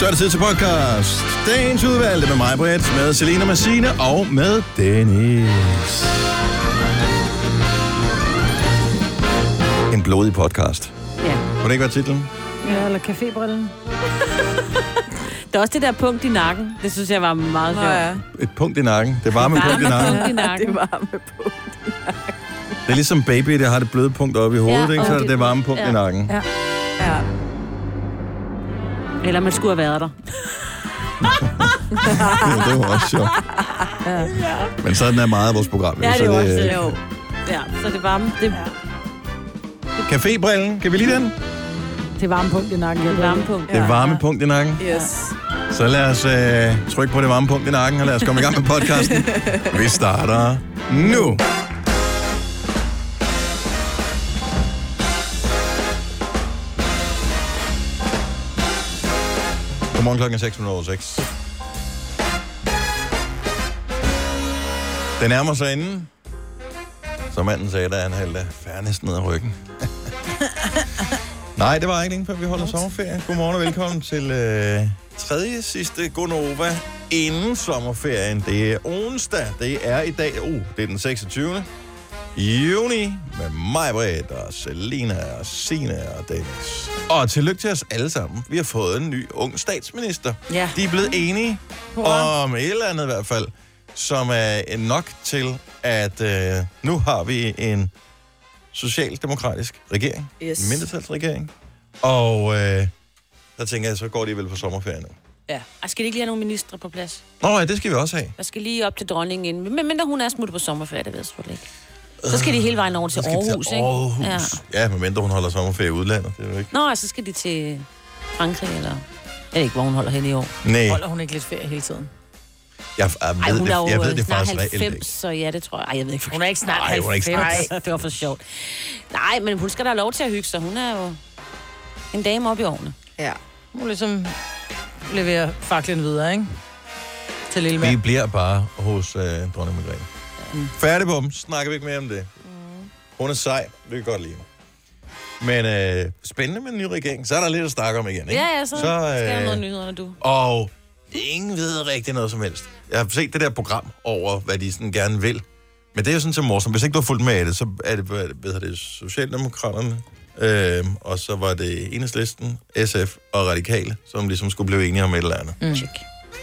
Så er det tid til podcast. Dagens udvalgte med mig, Britt, med Selena Massine og med Dennis. En blodig podcast. Ja. Må det ikke være titlen? Ja, eller cafébrillen. Der er også det der punkt i nakken. Det synes jeg var meget sjovt. ja. Et punkt i nakken. Det varme punkt i nakken. punkt i nakken. Det var med på. Det er ligesom baby, der har det bløde punkt oppe i hovedet, Ja, ikke? Så er det- det varme punkt ja. i nakken. Ja. Ja. Eller man skulle have været der. det var også sjovt. Men sådan er meget af vores program. jo, Ja, så det er også øh, jo. Ja, så det varme, det, Cafébrillen, kan vi lide den? Det varme punkt i nakken. det varme punkt. Det varme punkt i nakken. Yes. Så lad os øh, trykke på det varme punkt i nakken, og lad os komme i gang med podcasten. Vi starter nu. Godmorgen klokken er 6.06. Det nærmer sig inden. Som manden sagde, da han hældte færdes ned ad ryggen. Nej, det var ikke længe før vi holder sommerferie. Godmorgen og velkommen til øh, tredje sidste Gonova inden sommerferien. Det er onsdag. Det er i dag, uh, det er den 26 juni med mig, Britt, og Selina, og Sina og Dennis. Og tillykke til os alle sammen. Vi har fået en ny ung statsminister. Ja. De er blevet enige Hurra. om et eller andet i hvert fald, som er nok til, at øh, nu har vi en socialdemokratisk regering. Yes. En mindretalsregering. Og øh, der tænker jeg, så går de vel på sommerferie nu. Ja. Og skal de ikke lige have nogle ministre på plads? Nå, ja, det skal vi også have. Der skal lige op til dronningen inden. Men mindre hun er smuttet på sommerferie, det ved jeg selvfølgelig ikke. Så skal de hele vejen over til Aarhus, til ikke? Aarhus. Ja, ja medmindre hun holder sommerferie i udlandet. Det er jo ikke. Nå, så skal de til Frankrig, eller... Jeg ved ikke, hvor hun holder hen i år. Nej, Holder hun ikke lidt ferie hele tiden? jeg, jeg, Ej, ved, hun er jo jeg ved det snart faktisk reelt 90, ikke. så ja, det tror jeg. Ej, jeg ved ikke. Hun er ikke snart Nej, hun er ikke 90. snart. det var for sjovt. Nej, men hun skal da have lov til at hygge sig. Hun er jo en dame op i årene. Ja. Hun ligesom leverer faklen videre, ikke? Til lille Vi bliver bare hos øh, dronning Margrethe. Færdig på dem. Snakker vi ikke mere om det. Hun er sej. Det kan godt lide. Men øh, spændende med en ny regering. Så er der lidt at snakke om igen, ikke? Ja, ja, så, så Så, skal jeg øh, noget nyheder, når du... Og ingen ved rigtig noget som helst. Jeg har set det der program over, hvad de sådan gerne vil. Men det er jo sådan så morsomt. Hvis ikke du har fulgt med i det, så er det, hvad hvad hedder det Socialdemokraterne, øh, og så var det Enhedslisten, SF og Radikale, som ligesom skulle blive enige om et eller andet. Mm. Check.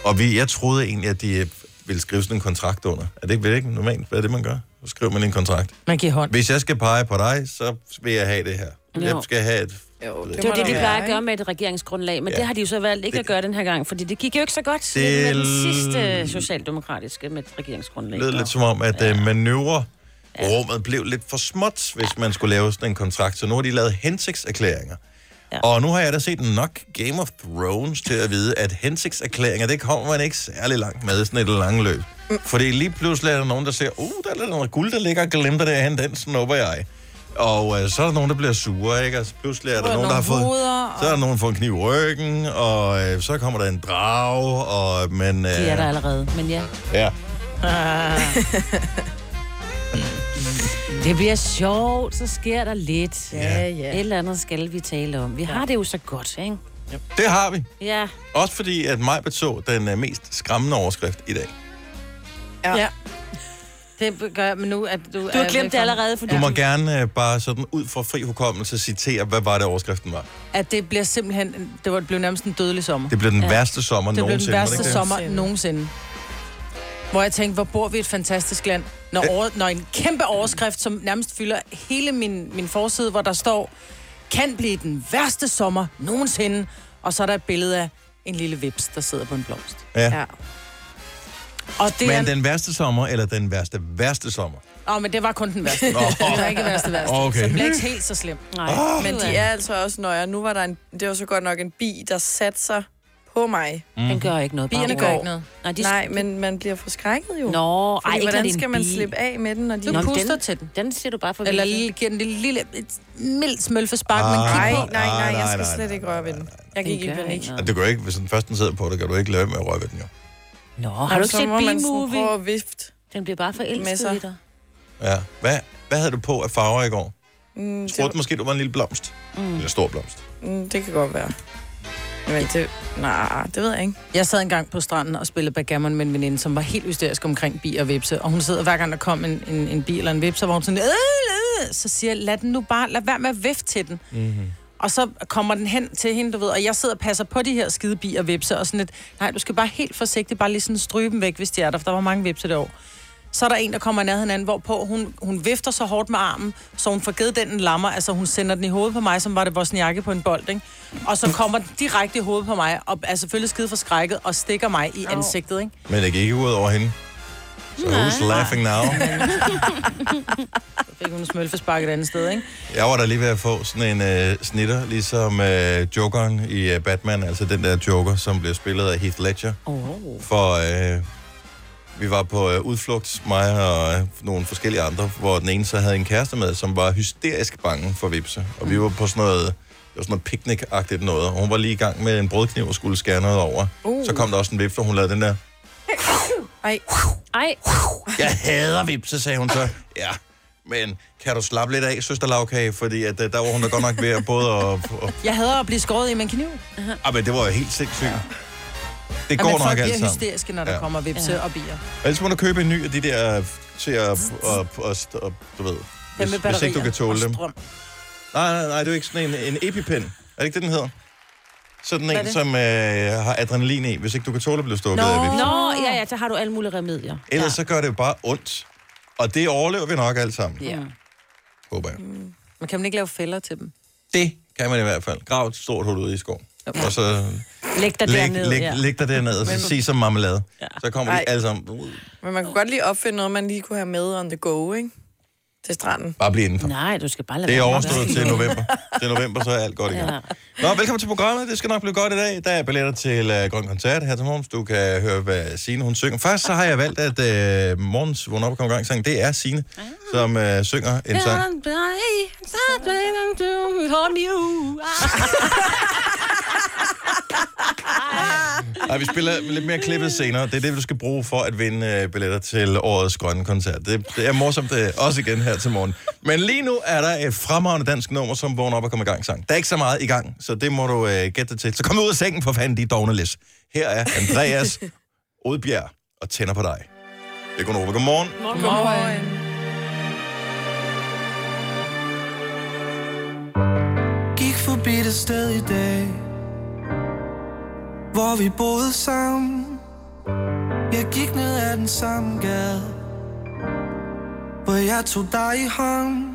Og vi, jeg troede egentlig, at de øh, ville skrive sådan en kontrakt under. Er det ikke, vel ikke normalt? Hvad er det, man gør? Så skriver man en kontrakt. Man giver hånd. Hvis jeg skal pege på dig, så vil jeg have det her. Jo. Jeg skal have et... Jo, Det var det, der de plejer at gøre med et regeringsgrundlag, men Ja. det har de jo så valgt ikke Det- at gøre den her gang, fordi det gik jo ikke så godt Det det... med den sidste socialdemokratiske med et regeringsgrundlag. lød lidt som om, at ja. manøvrerummet blev lidt for småt, hvis man skulle lave sådan en kontrakt. Så nu har de lavet hensigtserklæringer. Ja. Og nu har jeg da set nok Game of Thrones til at vide, at hensigtserklæringer, det kommer man ikke særlig langt med sådan et langt løb. Mm. Fordi lige pludselig er der nogen, der siger, uh, der er noget guld, der ligger og glimter derhen, den snupper jeg. Og øh, så er der nogen, der bliver sure, ikke? Og så pludselig er der er nogen, der har fået... hoveder, Så er der nogen, der får en kniv i ryggen, og øh, så kommer der en drag, og... Men, øh, De er der allerede, men ja. Ja. Det bliver sjovt, så sker der lidt. Ja, ja. Et eller andet skal vi tale om. Vi har det jo så godt, ikke? Det har vi. Ja. Også fordi, at mig så den uh, mest skræmmende overskrift i dag. Ja. Ja. Det gør jeg, men nu at du Du har glemt det allerede, fordi Du må gerne uh, bare sådan ud fra fri hukommelse citere, hvad var det overskriften var. At det bliver simpelthen, det var, det blev nærmest en dødelig sommer. Det blev den ja. Værste sommer Det blev den nogensinde. var værste ikke det? sommer Nogensinde. Hvor jeg tænkte, hvor bor vi i et fantastisk land. Når, over, når en kæmpe overskrift, som nærmest fylder hele min, min forside, hvor der står, kan blive den værste sommer nogensinde. Og så er der et billede af en lille vips, der sidder på en blomst. Ja. Ja. Og det, er, Men den værste sommer, eller den værste værste sommer? oh, men det var kun den værste. Nå. det var ikke værste værste. Okay. Så det blev ikke helt så slemt. Nej. Men de er altså også, når jeg, nu var der en, det var så godt nok en bi, der satte sig på mig. Den gør ikke noget. Bierne Det gør ikke noget. Nej, de Nej, men man bliver forskrækket jo. Nå, Fordi, ej, ikke hvordan det en skal man bi. slippe af med den, når de... Du Nå, puster den- til den. Den siger du bare for Eller lille, giver den et lille, et mildt smølfespark, Ah. men Nej, kig nej, på. nej, Nej, jeg skal slet ikke røre ved den. Jeg gik i Den gør panik. ikke det går ikke, hvis den først den sidder på dig, kan du ikke lade med at røre ved den jo. Nå, har du ikke så set man B-movie? at vifte. Den bliver bare forelsket i dig. Ja. Hvad, hvad havde du på af farver i går? Mm, Troede det, måske, du var en lille blomst? Mm. Eller stor blomst? mm, det kan godt være. Men det, nej, det ved jeg ikke. Jeg sad engang på stranden og spillede backgammon med en veninde, som var helt hysterisk omkring bi og vipse. Og hun sidder hver gang, der kom en, en, en bi eller en vipse, var hun sådan, øh, øh, så siger jeg, lad den nu bare, lad være med at vifte til den. Mm-hmm. Og så kommer den hen til hende, du ved, og jeg sidder og passer på de her skide bi og vipse, og sådan lidt, nej, du skal bare helt forsigtigt, bare lige sådan stryge dem væk, hvis de er der, for der var mange vipse derovre. Så er der en, der kommer i nærheden af hinanden, hvorpå hun, hun vifter så hårdt med armen, så hun får givet den en lammer, altså hun sender den i hovedet på mig, som var det vores jakke på en bold, ikke? Og så kommer den direkte i hovedet på mig, og er selvfølgelig skide forskrækket, og stikker mig i ansigtet, ikke? Men det gik ikke ud over hende. Så who's laughing now? Så fik hun en smølfespark et andet sted, ikke? Jeg var der lige ved at få sådan en uh, snitter, ligesom uh, Jokeren i uh, Batman, altså den der Joker, som blev spillet af Heath Ledger. Oh. For uh, vi var på uh, udflugt, mig og uh, nogle forskellige andre, hvor den ene så havde en kæreste med, som var hysterisk bange for vipse. Og vi var på sådan noget, det var sådan noget picnic-agtigt noget, og hun var lige i gang med en brødkniv og skulle skære noget over. Uh. Så kom der også en vipse, og hun lavede den der, Ej, Ej, jeg hader vipse, sagde hun så. Ja, men kan du slappe lidt af, søster Lavkage, fordi at, uh, der var hun da godt nok ved at både at... at Jeg hader at blive skåret i med en kniv. ah, men det var jo helt sindssygt. Det Ja, går men nok folk alt bliver sammen. hysteriske, når der Ja. kommer vipse Ja. og bier. Ellers må du købe en ny af de der til at... Og, og, og, og, du ved, hvis, med hvis ikke du kan tåle og dem. Nej, nej, nej, det er jo ikke sådan en, en EpiPen. Er det ikke det, den hedder? Sådan en, som øh, har adrenalin i, hvis ikke du kan tåle at blive stukket Nå. af vips. Nå, ja, ja, så har du alle mulige remedier. Ellers så gør det jo bare ondt. Og det overlever vi nok alle sammen, Ja. håber jeg. Men kan man ikke lave fælder til dem? Det kan man i hvert fald. Grav et stort hul ud i skoven. Og så Læg dig læg, derned, læg, ja. læg dig derned, og så sig som marmelade. Ja. Så kommer Ej. de alle sammen. Men man kunne godt lige opfinde noget, man lige kunne have med on the go, ikke? Til stranden. Bare bliv indenfor. Nej, du skal bare lade Det er overstået til november. Til november, så er alt godt i gang. Ja. Nå, velkommen til programmet. Det skal nok blive godt i dag. Der er billetter til uh, Grøn Koncert her til morgen. Du kan høre, hvad Signe hun synger. Først så har jeg valgt, at uh, morgens vågn op og gang sang, det er Signe, som uh, synger en sang. Ej, vi spiller lidt mere klippet senere. Det er det, du skal bruge for at vinde uh, billetter til årets grønne koncert. Det, det er morsomt uh, også igen her til morgen. Men lige nu er der et fremragende dansk nummer, som vågner op og kommer i gang sang. Der er ikke så meget i gang, så det må du uh, gætte til. Så kom ud af sengen for fanden, de dogne læs. Her er Andreas Odbjerg og tænder på dig. Det er Gunova. Godmorgen. Godmorgen. Gik forbi det sted i dag hvor vi boede sammen. Jeg gik ned ad den samme gade Hvor jeg tog dig i hånd.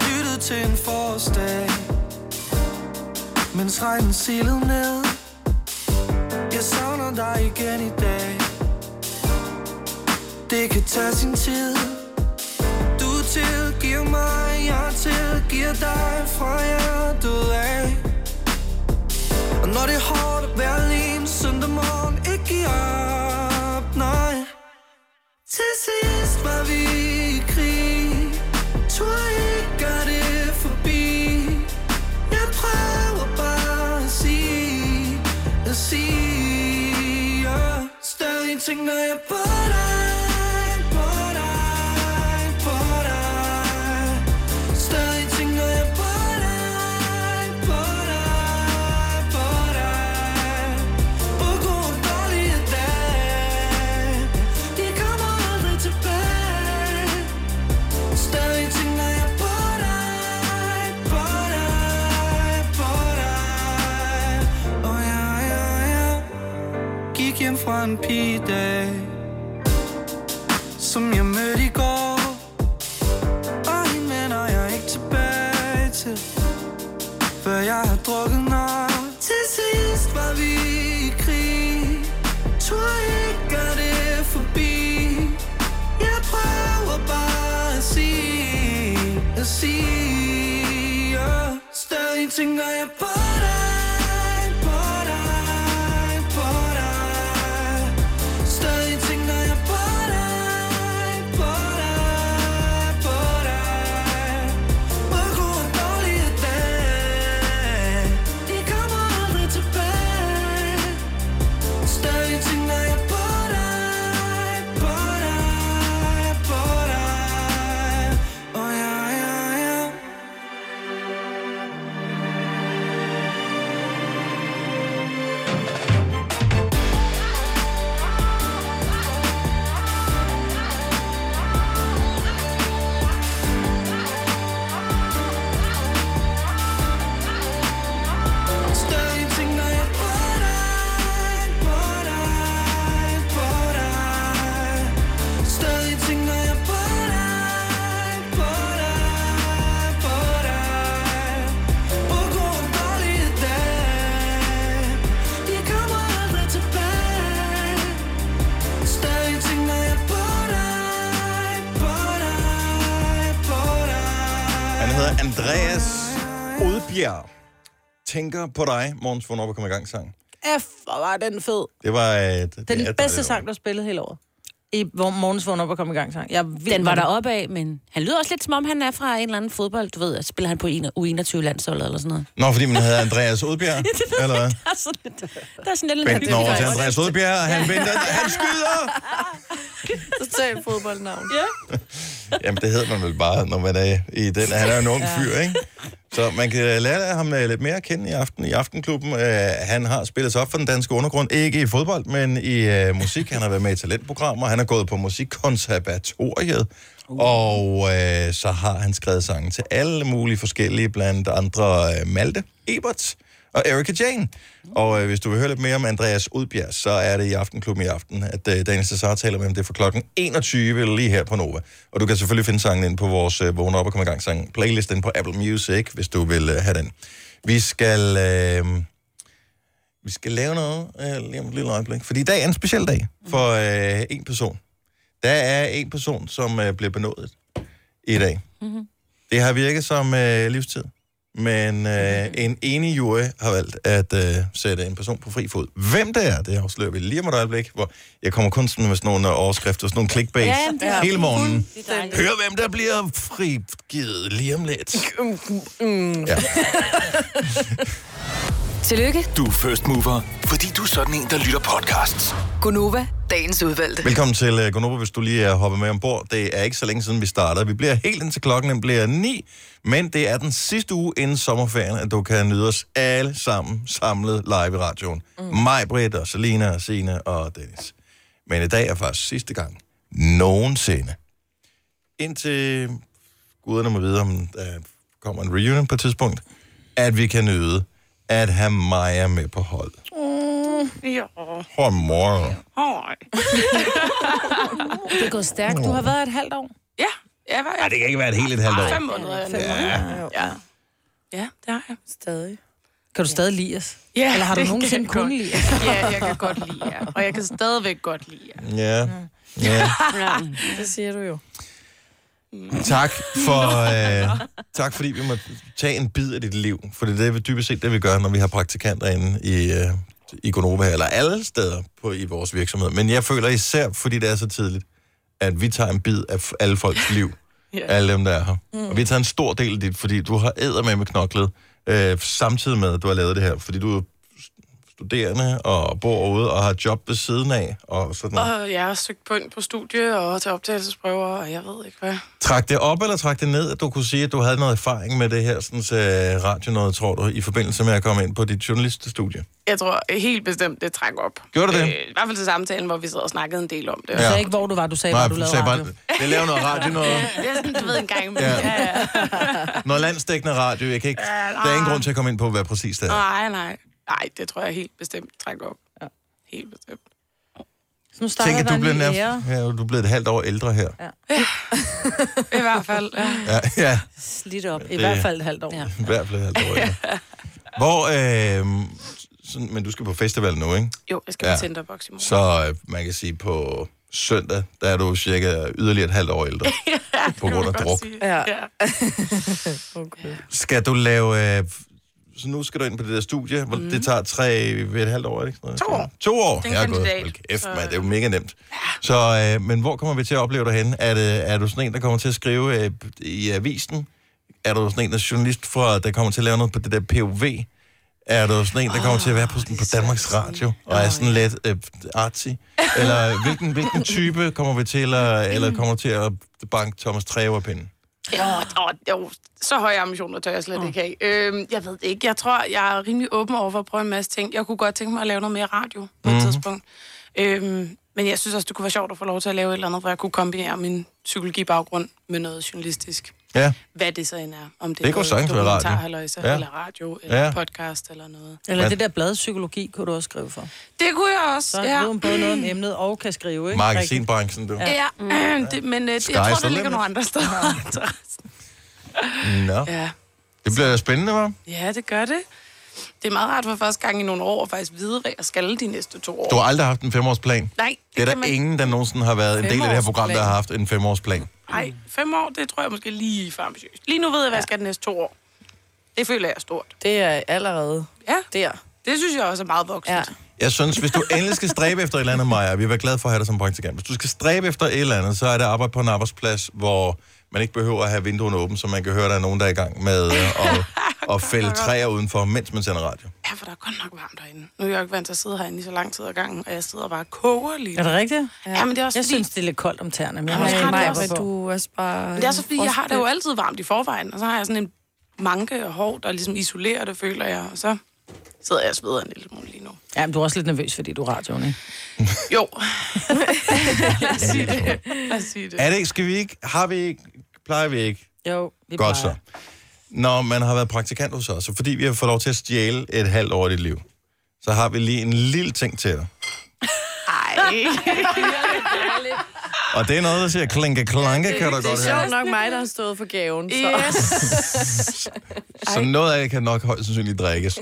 Lyttede til en forårsdag Mens regnen silede ned. Jeg savner dig igen i dag. Det kan tage sin tid. Du tilgiver mig, jeg tilgiver dig fra hjertet af. Og når det er hårdt at være alene søndag morgen, ikke give op, nej. Til sidst var vi i krig, tror Tænker på dig, morgens vågn op og kom i gang sang. F, hvor var den fed. Det var... Øh, det, Den det er- bedste sang, der spillet hele året. I hvor morgens vågn op og kom i gang sang. Jeg Den var der op af, men han lyder også lidt som om, han er fra en eller anden fodbold. Du ved, at spiller han på en- U21-landsholdet eller sådan noget. Nå, fordi man havde Andreas Odbjerg, eller hvad? Der er sådan lidt, der er sådan lidt... Bent den over til Andreas Odbjerg, og han venter, han skyder! Total fodboldnavn. Ja. Jamen, det hedder man vel bare, når man er i den. Han er jo en ung fyr, ikke? Så man kan lære ham øh, lidt mere at kende i aften i Aftenklubben. Uh, han har spillet sig op for den danske undergrund. Ikke i fodbold, men i uh, musik. Han har været med i talentprogrammer. Han har gået på musikkonservatoriet. Og uh, så har han skrevet sange til alle mulige forskellige, blandt andre uh, Malte, Ebert og Erika Jane. Og øh, hvis du vil høre lidt mere om Andreas Udbjerg, så er det i Aftenklubben i aften, at øh, Daniel Cesar taler med ham. Det fra klokken 21 lige her på Nova. Og du kan selvfølgelig finde sangen ind på vores øh, Vågn op og komme i gang sang playlist inde på Apple Music, hvis du vil øh, have den. Vi skal, øh, vi skal lave noget øh, lige om et lille øjeblik, fordi i dag er en speciel dag for øh, en person. Der er en person, som øh, bliver benådet i dag. Mm-hmm. Det har virket som øh, livstid. Men øh, en enig jury har valgt at øh, sætte en person på fri fod. Hvem det er, det afslører vi lige om et øjeblik, hvor jeg kommer kun sådan med sådan nogle øh, overskrifter, sådan nogle clickbait Ja, hele morgenen. Hør, hvem der bliver frigivet lige om lidt. Ja. Tillykke, Du er first mover, fordi du er sådan en, der lytter podcasts. Gunova, dagens udvalgte. Velkommen til uh, Gonova, hvis du lige er hoppet med ombord. Det er ikke så længe siden, vi starter. Vi bliver helt indtil klokken den bliver 9, men det er den sidste uge inden sommerferien, at du kan nyde os alle sammen samlet live i radioen. Mm. Mig, Britt og Selina og Sine og Dennis. Men i dag er faktisk sidste gang nogensinde. Indtil guderne må vide, om der kommer en reunion på et tidspunkt, at vi kan nyde at have Maja med på hold. Ja. Hold morgen. Hej. Det er gået stærkt. Du har været et halvt år. Ja, jeg var Ej, det kan ikke være et helt et halvt år. fem måneder. Fem Ja. Ja. Ja, det har jeg. Stadig. Kan du stadig lide os? Ja, Eller har du nogensinde jeg kun lide os? Ja, jeg kan godt lide jer. Og jeg kan stadigvæk godt lide jer. Ja. ja. Ja. Det siger du jo. Tak for, øh, tak fordi vi må tage en bid af dit liv. For det er det, dybest set det, vi gør, når vi har praktikanter inde i, øh, i Gonova, eller alle steder på, i vores virksomhed. Men jeg føler især, fordi det er så tidligt, at vi tager en bid af alle folks liv. Ja. Alle dem, der er her. Mm. Og vi tager en stor del af dit, fordi du har æder med med knoklet, øh, samtidig med, at du har lavet det her. Fordi du studerende og bor ude og har job ved siden af. Og sådan. Og jeg har søgt på ind på studie og til optagelsesprøver, og jeg ved ikke hvad. Træk det op eller træk det ned, at du kunne sige, at du havde noget erfaring med det her sådan, uh, radio noget, tror du, i forbindelse med at komme ind på dit journaliststudie? Jeg tror helt bestemt, det trækker op. Gjorde det det? Øh, I hvert fald til samtalen, hvor vi sad og snakkede en del om det. Du Ja. sagde ikke, hvor du var. Du sagde, Nej, hvor du lavede sagde radio. bare, jeg laver noget radio, noget, Det er sådan, du ved, en gang. Ja. Ja. Ja, ja. noget landstækkende radio. Jeg kan ikke, Ja, der er ingen grund til at komme ind på, hvad præcis det er. Nej, nej. Nej, det tror jeg helt bestemt trækker op. Ja. Helt bestemt. Så nu starter du blev, nærmest, ja, du er blevet et halvt år ældre her. I hvert fald, ja. Ja, ja Slidt op. I hvert fald et halvt år. Ja. i hvert fald et halvt år ældre. Hvor, øh, sådan, men du skal på festival nu, ikke? Jo, jeg skal Ja. ja. på Tinderbox i morgen. Så øh, man kan sige, på søndag, der er du cirka yderligere et halvt år ældre. på grund af druk. Ja. Ja. Okay. Skal du lave... Øh, så nu skal du ind på det der studie, hvor mm. det tager tre ved et halvt år, ikke? noget? To år. To år? Det er en Jeg er gået. kandidat, Hold kæft, så- man, det er jo mega nemt. Så, øh, men hvor kommer vi til at opleve dig henne? Er, det, er du sådan en, der kommer til at skrive øh, i avisen? Er du sådan en, der er journalist, fra, der kommer til at lave noget på det der POV? Er du sådan en, der kommer til at være på, sådan, på Danmarks Radio, og er sådan lidt øh, artsy? Eller hvilken, hvilken type kommer vi til, eller, eller kommer til at banke Thomas Treve af pinden? Jo, jo, jo, så høje ambitioner tør jeg slet ikke have. Øhm, jeg ved det ikke. Jeg tror, jeg er rimelig åben over for at prøve en masse ting. Jeg kunne godt tænke mig at lave noget mere radio på et Mhm. tidspunkt. Øhm, men jeg synes også, det kunne være sjovt at få lov til at lave et eller andet, hvor jeg kunne kombinere min psykologibaggrund med noget journalistisk. Ja, Hvad det så end er. Om det, Det kunne er sagtens være radio. Ja. eller radio, eller Ja. ja. podcast, eller noget. Eller Hvad? det der blad psykologi, kunne du også skrive for. Det kunne jeg også, Så ja. ja. hun både noget om emnet og kan skrive, ikke? magasinbranchen, du. Ja. Ja, mm. det, men øh, det, jeg tror, det ligger nogle andre steder. Nå. ja. Det bliver spændende, hva'? ja, det gør det. Det er meget rart for første gang i nogle år at faktisk vide, hvad jeg skal de næste to år. Du har aldrig haft en femårsplan. Nej, det, Det er der man... ingen, der nogensinde har været en del af det her program, der har haft en femårsplan. Nej, fem år, det tror jeg måske lige for ambitiøst. Lige nu ved jeg, hvad jeg skal de næste to år. Det føler jeg er stort. Det er allerede Ja, der. det synes jeg også er meget voksent. Ja. Jeg synes, hvis du endelig skal stræbe efter et eller andet, Maja, vi vil være glade for at have dig som praktikant. Hvis du skal stræbe efter et eller andet, så er det arbejde på en arbejdsplads, hvor man ikke behøver at have vinduerne åbne, så man kan høre, at der er nogen, der er i gang med øh, at, at fælde træer udenfor, mens man sender radio. ja, for der er godt nok varmt derinde. Nu er jeg jo ikke vant til at sidde herinde i så lang tid ad gangen, og jeg sidder bare og koger lige. Er det rigtigt? Ja, men det er også Jeg fordi, synes, det er lidt koldt om tæerne. Men jeg jeg har det ikke også. du er også bare... men det er så fordi, jeg har det jo altid varmt i forvejen, og så har jeg sådan en manke og hår, der ligesom isolerer det, føler jeg, og så sidder jeg og sveder en lille smule lige nu. Ja, men du er også lidt nervøs, fordi du er radioen, ikke? Jo. Lad os sige det. Lad os sige det. Er det ikke? Skal vi ikke? Har vi ikke? Plejer vi ikke? Jo, vi Godt så. Når man har været praktikant hos os, fordi vi har fået lov til at stjæle et halvt år af dit liv, så har vi lige en lille ting til dig. Ej. Og det er noget, der siger klinke klanke, kan du Det er godt sjovt nok mig, der har stået for gaven. Så. Yes. Så noget af det kan nok højst sandsynligt drikkes.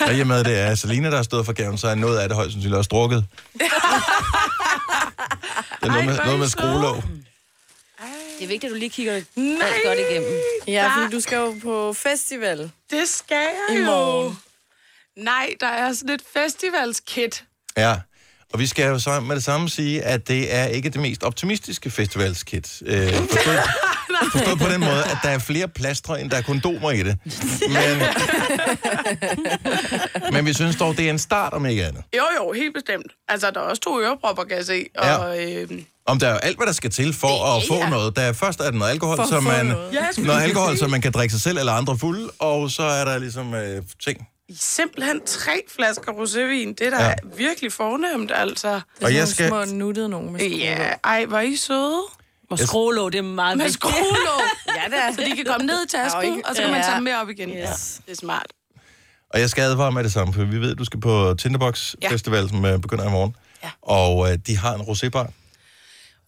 Og i og med, at det er Selina, der har stået for gaven, så er noget af det højst sandsynligt også drukket. Det er noget med, noget I med skruelåg. Det er vigtigt, at du lige kigger alt godt igennem. Ja, fordi du skal jo på festival. Det skal jeg I jo. morgen. Nej, der er sådan et festivalskit. Ja. Og vi skal jo så med det samme sige, at det er ikke det mest optimistiske festivalskit. Øh, forstået, forstået på den måde, at der er flere plastre, end der er kondomer i det. Men, men vi synes dog, det er en start, om ikke andet. Jo, jo, helt bestemt. Altså, der er også to ørepropper, kan jeg se. Og, øh, Om der er jo alt, hvad der skal til for at få ja. noget. Der er først er der noget alkohol, For så man, noget. Ja, noget alkohol, så man kan drikke sig selv eller andre fuld, og så er der ligesom øh, ting. simpelthen tre flasker rosévin. Det er da Ja. virkelig fornemt, altså. Og Og jeg skal- små nuttede nogen med skruelåg. Ja, ej, hvor er I søde. Og skruelåg, det er meget Med skruelåg. Ja, det er. Så de kan komme ned i Der er tasken, ikke- og så kan man tage dem med op igen. Yes. Ja, det er smart. Og jeg skal advare med det samme, for vi ved, at du skal på Tinderbox Ja. Festival, som øh, begynder i morgen. Ja. Og øh, de har en rosébar.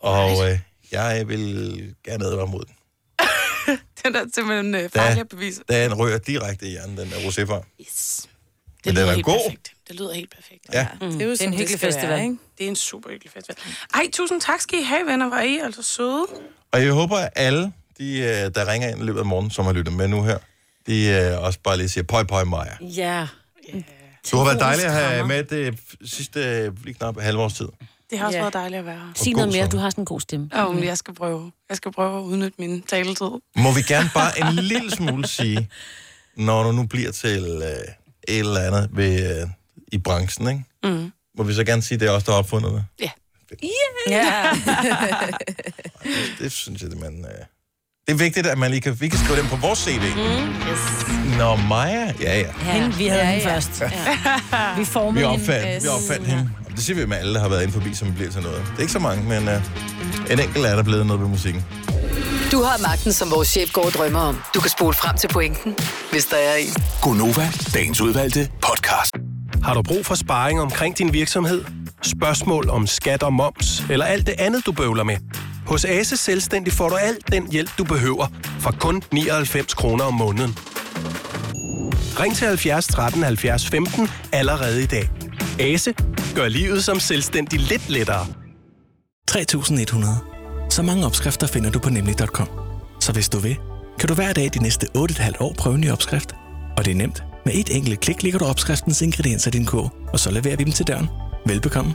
Og øh, jeg vil gerne advare mod den. Den er simpelthen øh, Der, farlig at bevise. der er en rører direkte i hjernen, den der rosébar. Yes. Det Men den lyder er helt god. perfekt. Det lyder helt perfekt. Ja. Det er jo en som hyggelig skal festival. Være, ikke? Det er en super hyggelig festival. Ej, tusind tak skal I have, venner. Hvor er I altså søde. Og jeg håber, at alle, de, øh, der ringer ind i løbet af morgen, som har lyttet med nu her, de øh, også bare lige siger, pøj, pøj, Maja. Ja. Du har været dejlig at have med det sidste øh, lige knap halve års tid. Det har også Ja. været dejligt at være her. Sig noget mere, du har sådan en god stemme. Jo, men jeg skal prøve. Jeg skal prøve at udnytte min taletid. Må vi gerne bare en lille smule sige, når du nu bliver til øh, et eller andet ved, øh, i branchen, ikke? Mm. Må vi så gerne sige, at det er os, der har opfundet det? Ja. Ja. Det synes jeg, det man... Øh... Det er vigtigt, at man lige kan, vi kan skrive dem på vores CV. Mm. Nå, Maja? Ja, ja. Hende, vi havde Ja, ja, hende ja. først. Ja. Vi formede Vi hende. opfandt, vi opfandt hende. Og Det siger vi med alle, der har været inde forbi, som bliver til noget. Det er ikke så mange, men øh, en enkelt er der blevet noget ved musikken. Du har magten, som vores chef går og drømmer om. Du kan spole frem til pointen, hvis der er en. Gonova, dagens udvalgte podcast. Har du brug for sparring omkring din virksomhed? Spørgsmål om skat og moms, eller alt det andet, du bøvler med? Hos Ase Selvstændig får du alt den hjælp, du behøver, for kun 99 kroner om måneden. Ring til 70 13 70 15 allerede i dag. Ase gør livet som selvstændig lidt lettere. 3100. Så mange opskrifter finder du på nemlig.com. Så hvis du vil, kan du hver dag de næste 8,5 år prøve en ny opskrift. Og det er nemt. Med et enkelt klik ligger du opskriftens ingredienser i din kog, og så leverer vi dem til døren. Velbekomme.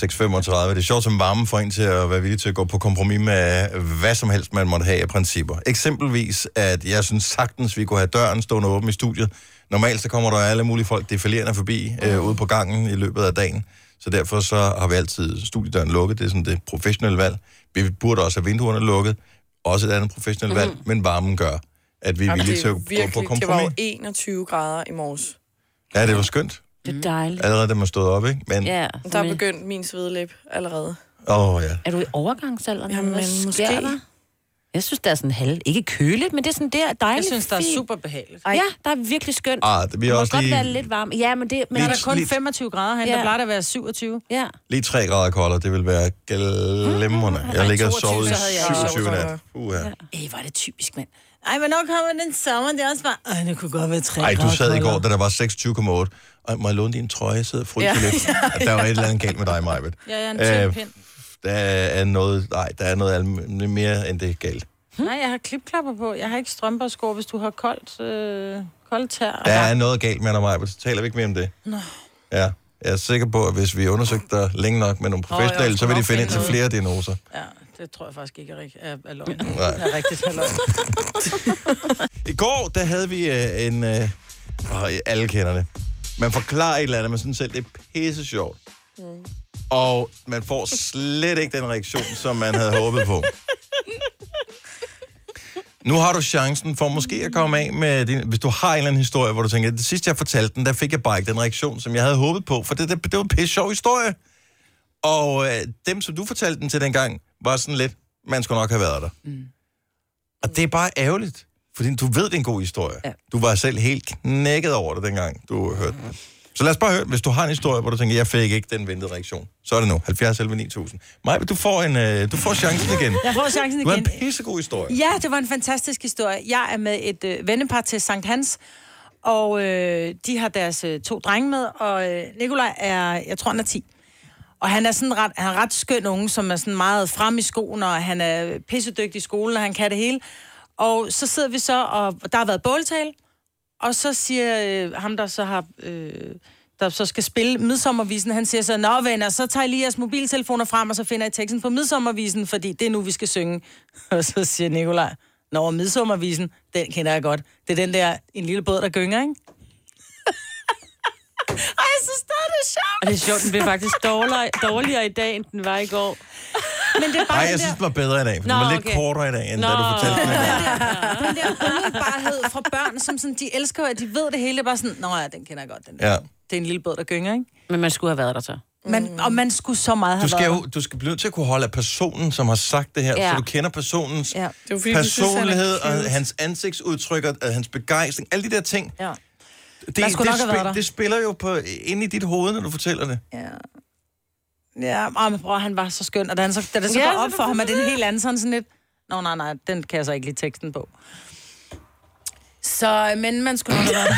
Godmorgen klokken 6.35. Det er sjovt som varme for en til at være villig til at gå på kompromis med hvad som helst, man måtte have af principper. Eksempelvis, at jeg synes sagtens, vi kunne have døren stående åben i studiet. Normalt så kommer der alle mulige folk defilerende forbi øh, ude på gangen i løbet af dagen. Så derfor så har vi altid studiedøren lukket. Det er sådan det professionelle valg. Vi burde også have vinduerne lukket. Også et andet professionelt valg, men varmen gør, at vi er villige til at gå på virkelig, det var kompromis. jo 21 grader i morges. Ja, det var skønt. Det er dejligt. Allerede da man stod op, ikke? Men, Ja, Der er begyndt min svedlæb allerede. åh oh, ja. Er du i overgangsalderen? Jamen, Hvad måske. der? Jeg synes, det er sådan halv... Ikke køligt, men det er sådan der dejligt Jeg synes, det er super behageligt. Ja, der er virkelig skønt. Ah, det- er må også godt lige- være lidt varmt. Ja, men det... Men Lige- er der kun lige- 25 grader herinde, Ja. der plejer der at være 27. Ja. Lige 3 grader koldere, det vil være glimrende. Jeg Ej, ligger og 22, sovet i så havde jeg ikke 27 sovet. nat. Uha. Ej, hvor er det typisk, mand. Ej, men nu kommer den sommer, det er også bare... Ej, det kunne godt være 3 Ej, du sad i går, da der var 26,8. Ej, må jeg låne din trøje? Sidder og fryser Ja. lidt. Der var et eller andet galt med dig, Majbet. Ja, jeg er en tynd pind. Der er noget, nej, der er noget mere end det galt. Nej, jeg har klipklapper på. Jeg har ikke strømper og sko, hvis du har koldt, øh, koldt tær. Der er noget galt med dig, Majbet. Så taler vi ikke mere om det. Nå. Ja, jeg er sikker på, at hvis vi undersøgte dig længe nok med nogle professionelle, jeg så vil de finde ind til flere diagnoser. Ja, det tror jeg faktisk ikke er, rig- er, er løgn. Nej. er rigtigt er løgn. I går, der havde vi øh, en... Øh, åh, alle kender det. Man forklarer et eller andet, men sådan selv, det er pisse sjovt. Mm. Og man får slet ikke den reaktion, som man havde håbet på. Nu har du chancen for måske at komme af med din... Hvis du har en eller anden historie, hvor du tænker, det sidste jeg fortalte den, der fik jeg bare ikke den reaktion, som jeg havde håbet på, for det, det, det var en pisse sjov historie. Og øh, dem, som du fortalte den til dengang, var sådan lidt, man skulle nok have været der. Mm. Og det er bare ærgerligt, fordi du ved, det er en god historie. Ja. Du var selv helt knækket over det, dengang du hørte den. Så lad os bare høre, hvis du har en historie, hvor du tænker, jeg fik ikke den ventede reaktion, så er det nu 70 11 9000. Maja, du får, en, øh, du får chancen igen. Jeg får chancen Du har igen. en pissegod historie. Ja, det var en fantastisk historie. Jeg er med et øh, vennepar til Sankt Hans, og øh, de har deres øh, to drenge med, og øh, Nikolaj er, jeg tror han er 10. Og han er sådan ret, han er ret skøn unge, som er sådan meget frem i skoen, og han er pissedygtig i skolen, og han kan det hele. Og så sidder vi så, og der har været båltale, og så siger øh, ham, der så har... Øh, der så skal spille midsommervisen, han siger så, Nå venner, så tager I lige jeres mobiltelefoner frem, og så finder I teksten på midsommervisen, fordi det er nu, vi skal synge. Og så siger Nikolaj, Nå, midsommervisen, den kender jeg godt. Det er den der, en lille båd, der gynger, ikke? Ej, jeg synes, det er det sjovt. Og det er sjovt, den blev faktisk dårligere, dårligere i dag, end den var i går. Men det er bare Nej, den jeg synes, den var bedre i dag, for Nå, den var lidt okay. kortere i dag, end Nå. da du fortalte dag. den der umiddelbarhed fra børn, som sådan, de elsker at de ved det hele. Det er bare sådan, nå ja, den kender jeg godt, den der. Ja. Det er en lille båd, der gynger, ikke? Men man skulle have været der så. Man, og man skulle så meget have Du skal været jo du skal blive nødt til at kunne holde af personen, som har sagt det her, ja. Så du kender personens. Ja. Det fordi, vi synes, han personlighed, og hans ansigtsudtryk, og og hans begejstring, alle de der ting. ja. Det, det, været der. det spiller jo på, inde i dit hoved, når du fortæller det. Ja. Ja, og men bror, han var så skøn, og da, han så, da det så Ja, går op for ham, at det er en helt anden sådan, sådan lidt, Nå, nej, nej, den kan jeg så ikke lige teksten på. Så, men man skulle nok have.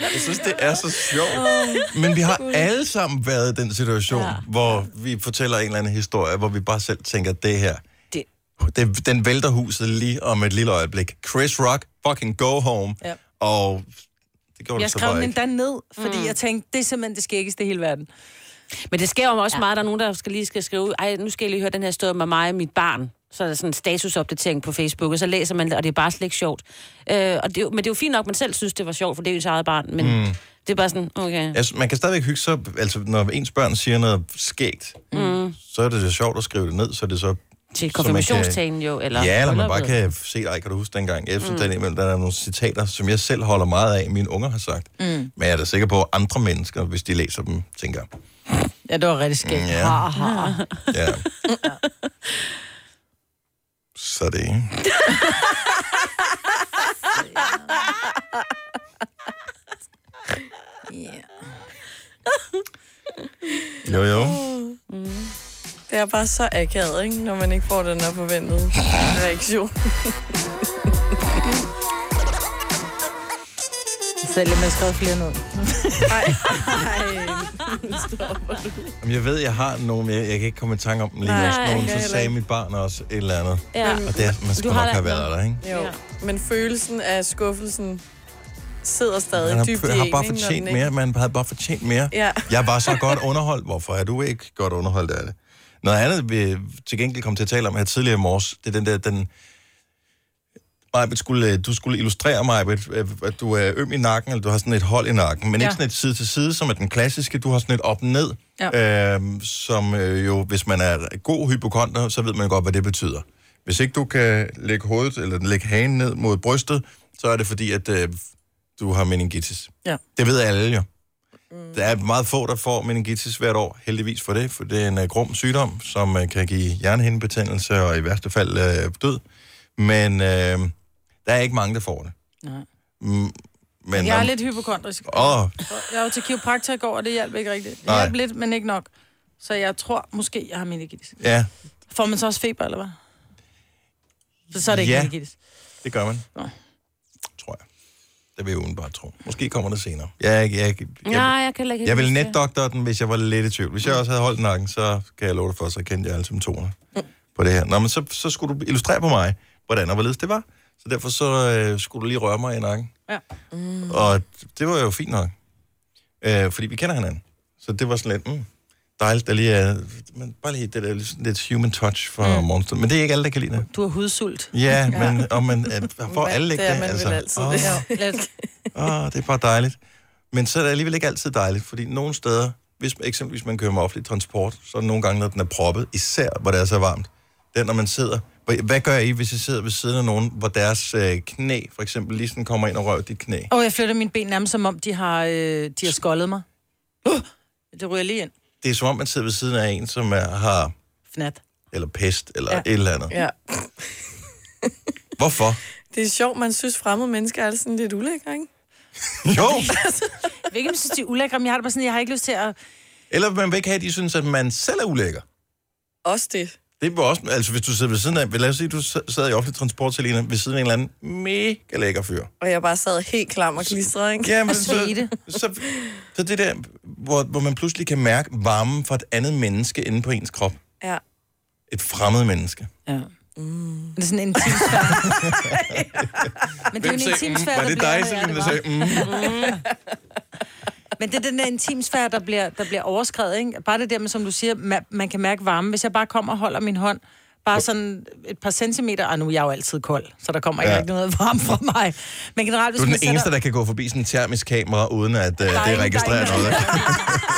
Jeg synes, det er så sjovt. Men vi har alle sammen været i den situation, ja. hvor vi fortæller en eller anden historie, hvor vi bare selv tænker, det her, Det- det, den vælter huset lige om et lille øjeblik. Chris Rock, fucking go home. Ja. Og det gjorde Jeg det så skrev den endda ned, fordi mm. jeg tænkte, det er simpelthen det skæggeste i hele verden. Men det sker jo også ja. meget, der er nogen, der skal lige skal skrive, ud, ej, nu skal jeg lige høre den her historie med mig og mit barn. Så er der sådan en statusopdatering på Facebook, og så læser man det, og det er bare slet ikke sjovt. Øh, og det, er men det er jo fint nok, at man selv synes, det var sjovt, for det er jo ens eget barn. Men mm. det er bare sådan, okay. Altså, man kan stadigvæk hygge sig, altså når ens børn siger noget skægt, mm. så er det så sjovt at skrive det ned, så er det så... Til konfirmationstagen jo, eller... ja, eller man bare kan se, ej, kan du huske dengang? Jeg synes, mm. der, er, der er nogle citater, som jeg selv holder meget af, mine unger har sagt. Mm. Men jeg er da sikker på, at andre mennesker, hvis de læser dem, tænker, Ja, det var rigtig skægt. Mm, ja. Ha, ha. ja. så det ikke? Jo, jo. Det er bare så akavet, ikke? når man ikke får den her forventede reaktion. Selv om jeg skrev flere ned. Nej, du. Jamen, jeg ved, jeg har nogen, jeg, jeg kan ikke komme i tanke om dem lige Nej, nu. Jeg Nogen, kan så heller sagde ikke. mit barn også et eller andet. Ja. Og det er, man skulle har nok da- have været der, ikke? Jo, Ja. men følelsen af skuffelsen sidder stadig Man dybt i har, har en, bare ikke, når fortjent ikke- mere. Man havde bare fortjent mere. Ja. Jeg var så godt underholdt. Hvorfor er du ikke godt underholdt af det? Noget andet, vi til gengæld kom til at tale om her tidligere i morges, det er den der, den... Majbet skulle, du skulle illustrere, Majbet, at du er øm i nakken, eller du har sådan et hold i nakken, men ja. Ikke sådan et side til side, som er den klassiske. Du har sådan et op-ned, Ja. øhm, som øh, jo, hvis man er god hypokonter, så ved man godt, hvad det betyder. Hvis ikke du kan lægge hovedet, eller lægge hagen ned mod brystet, så er det fordi, at øh, du har meningitis. Ja. Det ved alle jo. Der er meget få, der får meningitis hvert år, heldigvis for det, for det er en uh, grum sygdom, som uh, kan give hjernehindebetændelse og i værste fald uh, død. Men uh, der er ikke mange, der får det. Nej. Mm, men jeg er om- lidt hypokondrisk. Åh, Jeg var til kiropraktor i går, og det hjalp ikke rigtigt. Det hjalp lidt, men ikke nok. Så jeg tror måske, jeg har meningitis. ja, Får man så også feber, eller hvad? Så, så er det ikke Ja. meningitis. det gør man. Nå. Det vil jeg udenbart tro. Måske kommer det senere. Jeg, jeg, jeg, jeg, Nej, jeg kan ikke Jeg det. netdoktor den, hvis jeg var lidt i tvivl. Hvis jeg også havde holdt nakken, så kan jeg love dig for, så kendte jeg alle symptomer på det her. Nå, men så, så skulle du illustrere på mig, hvordan og hvorledes det var. Så derfor så øh, skulle du lige røre mig i nakken. Ja. Mm. Og det var jo fint nok. Øh, fordi vi kender hinanden. Så det var sådan lidt, mm, dejligt, der lige er, men bare lige det der lidt, human touch for mm. monster. Men det er ikke alle, der kan lide det. Du har hudsult. Ja, men og man, øh, får alle ikke det er det? man altså. vel altid. Åh. det. Lidt. Åh, det er bare dejligt. Men så er det alligevel ikke altid dejligt, fordi nogle steder, hvis eksempelvis man kører med offentlig transport, så er der nogle gange, når den er proppet, især hvor det er så varmt. Den, når man sidder... Hvad- Hvad gør I, hvis I sidder ved siden af nogen, hvor deres øh, knæ, for eksempel, lige sådan kommer ind og rører dit knæ? Og jeg flytter mine ben nærmest som om, de har, øh, de har skoldet mig. Uh, det ryger lige ind. Det er som om, man sidder ved siden af en, som er, har... Fnat. Eller pest, eller Ja. et eller andet. Ja. Hvorfor? Det er sjovt, man synes, fremmede mennesker er sådan lidt ulækre, ikke? Jo! Om jeg synes, de er ulækre, men jeg har det bare sådan, jeg har ikke lyst til at... Eller man vil ikke have, at de synes, at man selv er ulækker. Også det. Det var også, altså hvis du sidder ved siden af, lad os sige, du sad i offentlig transport, Selina, ved siden af en eller anden mega lækker fyr. Og jeg bare sad helt klam og klistret, ikke? Ja, men Og så, svedte. så, så det der, hvor, hvor man pludselig kan mærke varmen fra et andet menneske inde på ens krop. Ja. Et fremmed menneske. Ja. Mm. Det er sådan en intimsfære. Men det er jo en sagde, mm, intimsfære, var det dig, Selina, der sagde, mm? Men det er den der intimsfære, der bliver, der bliver overskrevet, ikke? Bare det der med, som du siger, man, man kan mærke varme. Hvis jeg bare kommer og holder min hånd, bare sådan et par centimeter, og nu er jeg jo altid kold, så der kommer ikke Ja. rigtig noget varme fra mig. Men generelt, hvis Du er den eneste, der kan gå forbi sådan en termisk kamera, uden at uh, det er registrerer ingen- noget.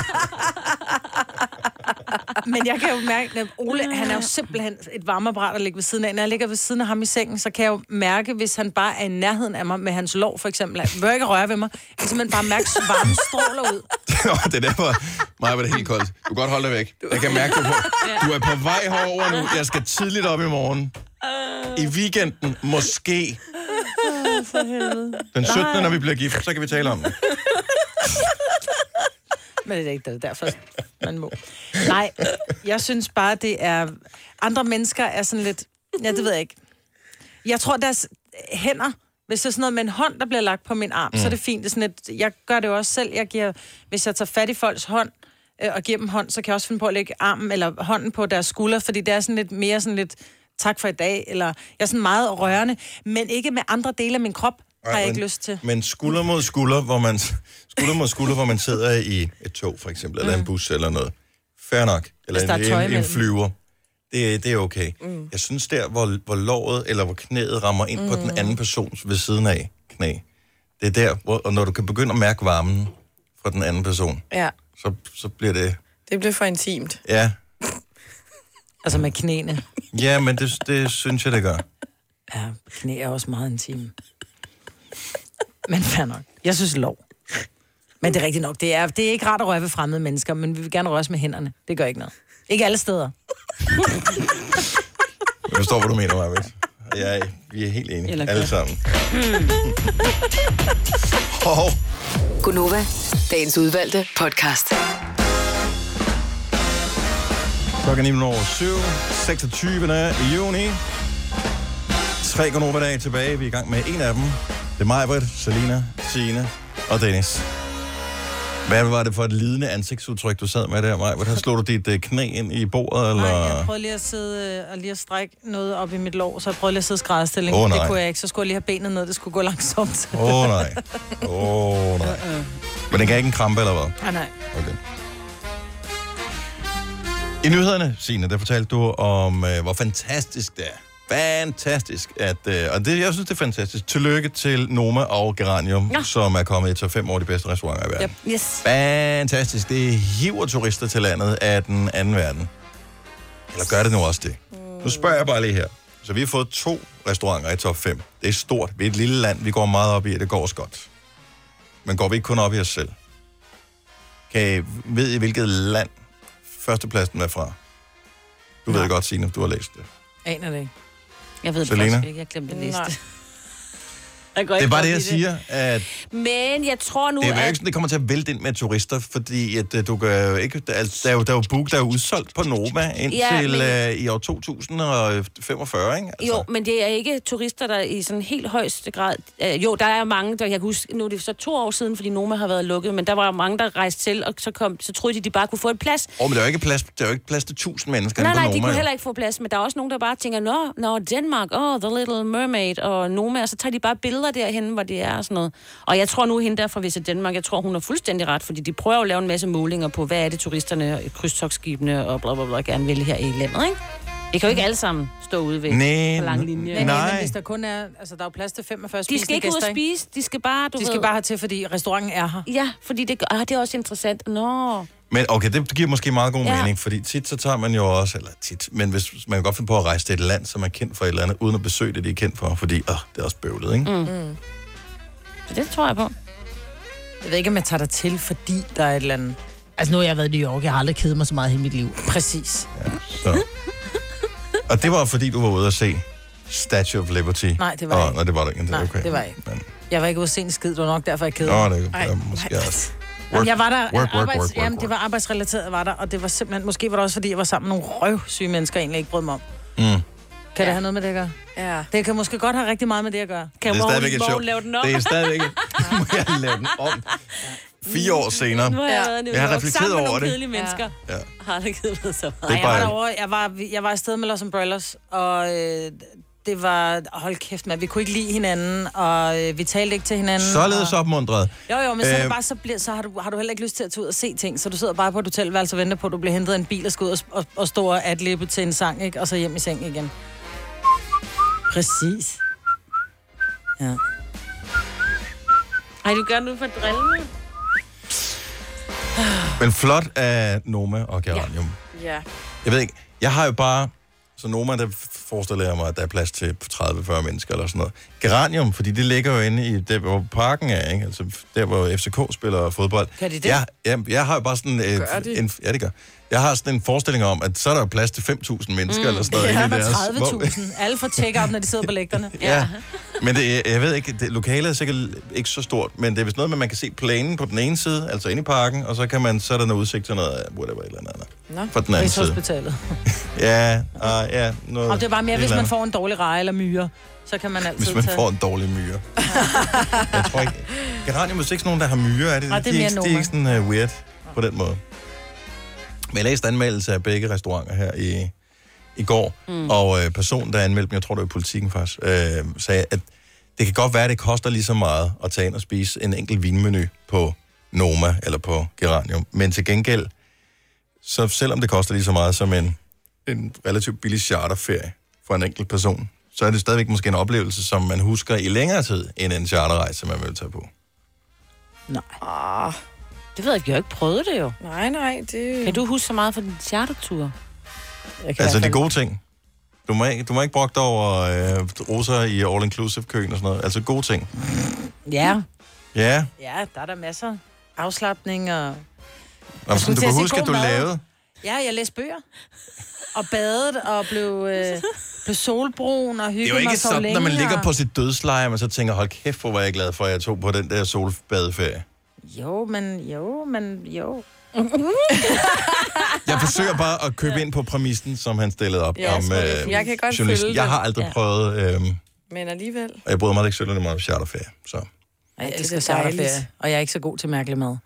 Men jeg kan jo mærke, at Ole, han er jo simpelthen et varmeapparat at ligge ved siden af. Når jeg ligger ved siden af ham i sengen, så kan jeg jo mærke, hvis han bare er i nærheden af mig med hans lov, for eksempel. Han bør ikke røre ved mig. Jeg kan simpelthen bare mærke, at varmen stråler ud. det er derfor, mig var det helt koldt. Du kan godt holde dig væk. Jeg kan mærke, du er på, du er på vej herover nu. Jeg skal tidligt op i morgen. I weekenden, måske. For helvede. Den 17. når vi bliver gift, så kan vi tale om det. Men det er ikke det, er derfor, man må. Nej, jeg synes bare, det er... Andre mennesker er sådan lidt... Ja, det ved jeg ikke. Jeg tror, deres hænder... Hvis det er sådan noget med en hånd, der bliver lagt på min arm, mm. så er det fint. Det er sådan et, jeg gør det jo også selv. Jeg giver, hvis jeg tager fat i folks hånd, øh, og giver dem hånd, så kan jeg også finde på at lægge armen eller hånden på deres skulder, fordi det er sådan lidt mere sådan lidt tak for i dag, eller jeg er sådan meget rørende, men ikke med andre dele af min krop, har jeg men- ikke lyst til. Men skulder mod skulder, hvor man, skulder mod skulder, hvor man sidder i et tog, for eksempel, eller en bus eller noget. Fair nok. Eller er en, en, en imellem. flyver. Det, det er okay. Mm. Jeg synes der, hvor, hvor låret eller hvor knæet rammer ind mm. på den anden persons ved siden af knæ. Det er der, hvor, og når du kan begynde at mærke varmen fra den anden person, Ja, så, så bliver det... det blev for intimt. Ja, Altså med knæene. ja men det, det synes jeg, det gør. Ja, knæ er også meget intime. Men fair nok. Jeg synes lov. Men det er rigtigt nok. Det er, det er ikke rart at røre ved fremmede mennesker, men vi vil gerne røres med hænderne. Det gør ikke noget. Ikke alle steder. Jeg forstår, hvad du mener, Marvitt. Ja, vi er helt enige. Eller Alle sammen. Hov. Gunova, dagens udvalgte podcast. Klokken er 9 over 7, 26. juni. Tre Gonova-dage tilbage. Vi er i gang med en af dem. Det er mig, Britt, Selina, Signe og Dennis. Hvad var det for et lidende ansigtsudtryk, du sad med der, Maja? Hvordan slog du dit øh, knæ ind i bordet, eller? Nej, jeg prøvede lige at sidde øh, og lige at strække noget op i mit lår, så jeg prøvede lige at sidde i skrædderstilling. Nej. det kunne jeg ikke. Så skulle jeg lige have benet ned, det skulle gå langsomt. Åh, oh, nej. Åh, oh, nej. Men den kan ikke en krampe, eller hvad? Ah, nej. Okay. I nyhederne, Signe, der fortalte du om, øh, hvor fantastisk det er. Fantastisk. At, øh, og det, jeg synes, det er fantastisk. Tillykke til Noma og Geranium, ja. Som er kommet i top 5 over de bedste restauranter i verden. Yep. Yes. Fantastisk. Det hiver turister til landet af den anden verden. Eller gør det nu også det? Nu spørger jeg bare lige her. Så vi har fået to restauranter i top 5. Det er stort. Vi er et lille land. Vi går meget op i, at det går os godt. Men går vi ikke kun op i os selv? Kan I, ved I, hvilket land førstepladsen er fra? Du ved det godt, Signe, du har læst det. Aner det ikke. Jeg ved det Selena? faktisk ikke. Jeg glemte at læse det. Jeg Det er bare det, jeg siger, at Men jeg tror nu, det er jo ikke sådan, det kommer til at vælte ind med turister, fordi at, øh, du kan jo ikke, er- der, er jo, der er jo book, der er udsolgt på Noma indtil Ja, men- uh, i år 2045, ikke? Jo, men det er ikke turister, der i sådan helt højeste grad... Øh, jo, der er mange, der jeg kan huske, nu er det så to år siden, fordi Noma har været lukket, men der var mange, der rejste til, og så, kom, så troede de, de bare kunne få en plads. Åh, oh, men der er jo ikke plads, der er jo ikke plads til 1000 mennesker Nej, nej, de Noma. kunne jo. heller ikke få plads, men der er også nogen, der bare tænker, nå, nå Denmark, oh, The Little Mermaid og Noma, og så tager de bare billeder derhen, hvor det er og sådan noget. Og jeg tror nu, hende der fra Visit Danmark, jeg tror, hun har fuldstændig ret, fordi de prøver at lave en masse målinger på, hvad er det turisterne, krydstogsskibene og bla bla bla gerne vil her i landet, ikke? Det kan jo ikke alle sammen stå ude ved Nej, på lang linje. Men, nej. men hvis der kun er... Altså, der er jo plads til 45 De skal ikke ud gæster, og spise, de skal bare, du De skal ved... bare hertil, fordi restauranten er her. Ja, fordi det, ah, det er også interessant. Nå, Men okay, det giver måske meget god Ja. mening, fordi tit så tager man jo også, eller tit, men hvis man kan godt finde på at rejse til et land, som er kendt for et eller andet, uden at besøge det, de er kendt for, fordi åh, det er også bøvlet, ikke? Mm. Mm. Det tror jeg på. Jeg ved ikke, om jeg tager dig til, fordi der er et eller andet... Altså, nu har jeg været i New York. Jeg har aldrig kedet mig så meget i mit liv. Præcis. Så. Og det var fordi, du var ude at se Statue of Liberty. Nej, det var ikke. Nej, det var det ikke. Det Nej, okay. det var jeg ikke. Jeg var ikke ude at se en skid, det var nok derfor, jeg kedede Nå, mig. det er måske også. Jamen, jeg var der, work, work, arbejds, work, work, jamen, det var arbejdsrelateret, var der, og det var simpelthen, måske var det også, fordi jeg var sammen med nogle røvsyge mennesker, jeg egentlig ikke brød mig om. Mm. Kan ja. det have noget med det at gøre? Ja. Det kan måske godt have rigtig meget med det at gøre. Kan Det er stadigvæk et sjovt. lave den om? Det er stadigvæk et... Må jeg lave den om? Fire år senere. Nu har jeg været Jeg har reflekteret sammen med over nogle det. kedelige mennesker. Ja. Har det kedet så meget. Nej, jeg var derovre, jeg var, jeg var afsted med Los Umbrellas, og øh, det var, hold kæft, man, vi kunne ikke lide hinanden, og øh, vi talte ikke til hinanden. Således og... opmundret. Jo, jo, men så, Øh, bare, så, bliver, så har, du, har du heller ikke lyst til at tage ud og se ting, så du sidder bare på et hotelværelse og venter på, at du bliver hentet af en bil og skal ud og, og, og stå og adlippe til en sang, ikke? og så hjem i seng igen. Præcis. Ja. Ej, du gør nu for at drille mig. Men flot af Noma og Geranium. Ja. Jeg ved ikke, jeg har jo bare... Så Noma, der forestiller jeg mig, at der er plads til 30-40 mennesker eller sådan noget. Geranium, fordi det ligger jo inde i der, hvor parken er, ikke? Altså der, hvor FCK spiller fodbold. Gør de det? Jeg, jeg, jeg har jo bare sådan... Øh, Gør de? en, ja, det gør. Jeg har sådan en forestilling om, at så er der plads til 5.000 mennesker mm. eller sådan noget. Ja, der deres- hvor- 30.000. Alle får check-up, når de sidder på lægterne. Ja, men det, jeg ved ikke, det, lokalet er sikkert ikke så stort, men det er vist noget med, at man kan se planen på den ene side, altså inde i parken, og så kan man, så er der noget udsigt til noget, whatever, eller andet. Nå. På den anden side. Ja, uh, ja. Noget, Og det er bare mere, hvis man får en dårlig reje eller myre, så kan man altid Hvis man tage... får en dårlig myre. jeg tror ikke... Geranium er ikke nogen, der har myre, er det? Nej, det er de, mere ikke, de er ikke sådan uh, weird på den måde. Men jeg læste anmeldelse af begge restauranter her i, i går, mm. og øh, personen, der anmeldte dem, jeg tror, det var i politikken faktisk, øh, sagde, at det kan godt være, at det koster lige så meget at tage ind og spise en enkelt vinmenu på Noma eller på Geranium. Men til gengæld, så selvom det koster lige så meget som en, en relativt billig charterferie for en enkelt person, så er det stadigvæk måske en oplevelse, som man husker i længere tid, end en charterrejse, man vil tage på. Nej. Ah, Det ved jeg ikke, jeg har ikke prøvet det jo. nej, nej, det... Kan du huske så meget fra din chartertur? Altså de gode ting. Du må ikke, du må ikke brokke dig over øh, roser i all-inclusive-køen og sådan noget. Altså gode ting. Ja. Ja, Ja, der er der masser. Afslappning og... Nå, skulle du kan huske, at du mad. lavede... Ja, jeg læste bøger. Og badet og blev, øh, blev solbrun og Det hyggede er jo ikke mig så sådan, længe. når man ligger og- på sit dødsleje, man så tænker, hold kæft, hvor var jeg glad for, at jeg tog på den der solbadeferie. Jo, men jo, men jo. Jeg forsøger bare at købe ind på præmissen, som han stillede op Ja, om øh. Jeg kan godt journalisten. følge Jeg har aldrig Ja. prøvet, øh, Men alligevel. og jeg bryder mig ikke sølle meget om charterferie. Så. Jeg det er elsker charterferie, og jeg er ikke så god til mærkelig mad.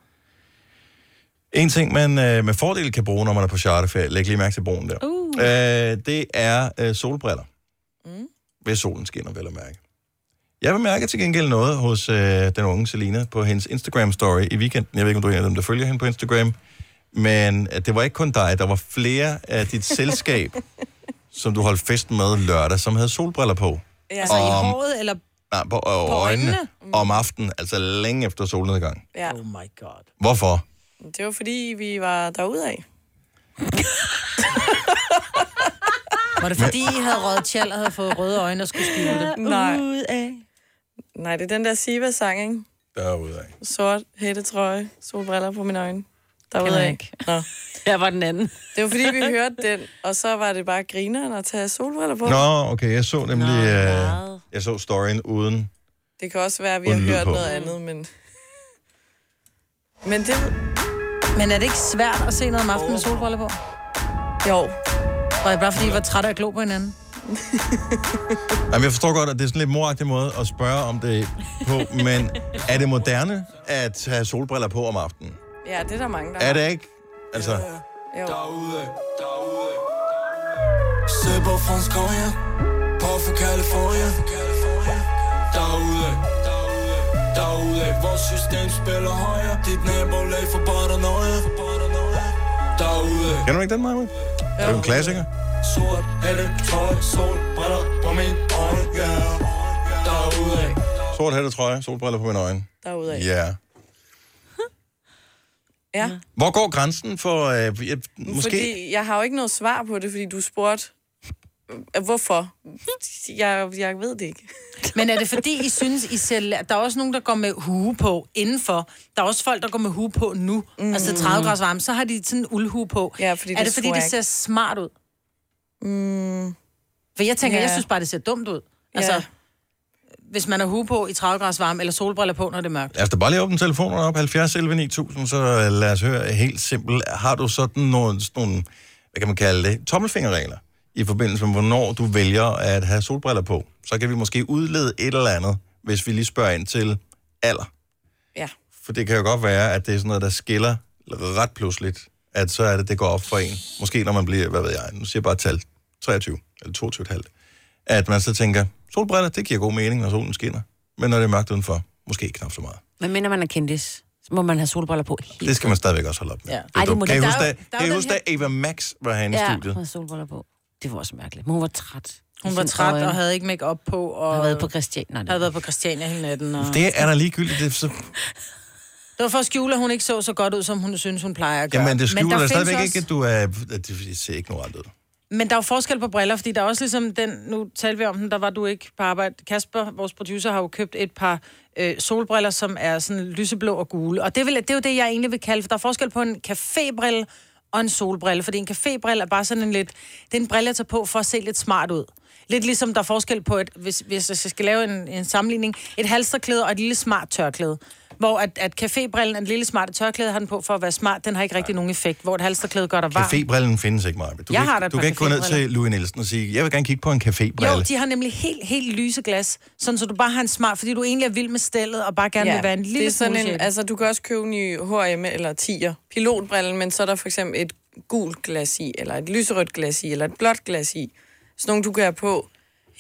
En ting, man øh, med fordel kan bruge, når man er på charterferie, læg lige mærke til broen der, Uh. øh, det er øh, solbriller. Mm. Hvis solen skinner, vel at mærke. Jeg vil mærke til gengæld noget hos øh, den unge Selina på hendes Instagram-story i weekenden. Jeg ved ikke, om du er en af dem, der følger hende på Instagram. Men øh, det var ikke kun dig. Der var flere af dit selskab, som du holdt fest med lørdag, som havde solbriller på. Ja. Altså i Om- håret, eller... Nej, på, på øjnene. øjnene? Om aftenen, altså længe efter solnedgang. Ja. Oh my god. Hvorfor? Det var fordi, vi var derude af. Var det fordi, I havde røget tjal og havde fået røde øjne og skulle skjule det? Nej. Ud af. Nej, det er den der Siva-sang, ikke? Derude af. Sort hættetrøje, solbriller på mine øjne. Derude Kender af. ikke. Nå. Jeg var den anden. Det var fordi, vi hørte den, og så var det bare grineren at tage solbriller på. Nå, okay, jeg så nemlig... øh, jeg så storyen uden... Det kan også være, at vi har hørt på. noget andet, men... Men det... Men er det ikke svært at se noget om aftenen med solbriller på? Jo. Var det bare fordi, I var trætte af at glo på hinanden? Jamen, jeg forstår godt, at det er sådan en lidt moragtig måde at spørge om det på, men er det moderne at have solbriller på om aftenen? Ja, det er der mange, der Er det ikke? Altså, Jo. Derude, derude. Sipper fransk cognac. På for California. Derude, derude, derude. Vores system spiller højere. Dit nabolag for paranoia. Derude. kender du ikke den, Maja? Er det en klassiker? Sort, hætte, tøj, sol, briller på min øjne, yeah. Derude, Sort hætte trøje, solbriller på mine øjne. Derude. Ja. Ja. Hvor går grænsen for... Øh, jeg, måske... Fordi jeg har jo ikke noget svar på det, fordi du spurgte, øh, hvorfor. Jeg, jeg ved det ikke. Men er det fordi, I synes, I ser... Der er også nogen, der går med hue på indenfor. Der er også folk, der går med hue på nu. Mm. Altså 30 grader varme, så har de sådan en uldhue på. Ja, fordi er det det fordi, det ser smart ud? Mm. For jeg tænker, Ja. jeg synes bare, det ser dumt ud. Altså, Ja. hvis man har hue på i 30 grader varme, eller solbriller på, når det er mørkt. Altså, bare lige åbne telefonerne op, 70 11 9000, så lad os høre helt simpelt. Har du sådan nogle, sådan nogle hvad kan man kalde det, tommelfingerregler i forbindelse med, hvornår du vælger at have solbriller på? Så kan vi måske udlede et eller andet, hvis vi lige spørger ind til alder. Ja. For det kan jo godt være, at det er sådan noget, der skiller ret pludseligt, at så er det, det går op for en. Måske når man bliver, hvad ved jeg, nu siger jeg bare tal, 23 eller 22,5. At man så tænker, solbriller, det giver god mening, når solen skinner. Men når det er mørkt udenfor, måske ikke knap så meget. Men mindre man er kendis, så må man have solbriller på helt. Det skal man stadigvæk også holde op med. Ja. Det Ej, det må kan I det- huske, da, kan I huske, da Ava Max var herinde i Ja, studiet? med solbriller på. Det var også mærkeligt. Men hun var træt. Hun var træt og havde ikke make op på. Og Har været på Christiania. havde været på Christiania hele natten. Og... Det er da ligegyldigt. Det er så... Det var for at skjule, at hun ikke så så godt ud, som hun synes, hun plejer at gøre. Jamen, det skjuler der da stadigvæk findes ikke, at du er... At det ser ikke noget andet ud. Men der er jo forskel på briller, fordi der er også ligesom den, nu talte vi om den, der var du ikke på arbejde. Kasper, vores producer, har jo købt et par øh, solbriller, som er sådan lyseblå og gule. Og det, vil, det er jo det, jeg egentlig vil kalde, for der er forskel på en cafébrille og en solbrille. Fordi en cafébrille er bare sådan en lidt, det er en brille, jeg tager på for at se lidt smart ud. Lidt ligesom der er forskel på, et, hvis, hvis jeg skal lave en, en sammenligning, et halsterklæde og et lille smart tørklæde. Hvor at, at cafébrillen, en lille smarte tørklæde, har den på for at være smart, den har ikke rigtig nogen effekt. Hvor et halsterklæde gør dig varm. Cafébrillen findes ikke, Maja. Du, Jeg kan, har du kan ikke gå ned til Louis Nielsen og sige, jeg vil gerne kigge på en cafébrille. Jo, de har nemlig helt, helt lyse glas, sådan så du bare har en smart, fordi du egentlig er vild med stillet, og bare gerne ja, vil være en lille det er sådan smule en, altså du kan også købe en i H&M eller tiger pilotbrillen, men så er der for eksempel et gult glas i, eller et lyserødt glas i, eller et blåt glas i. Sådan nogle, du kan have på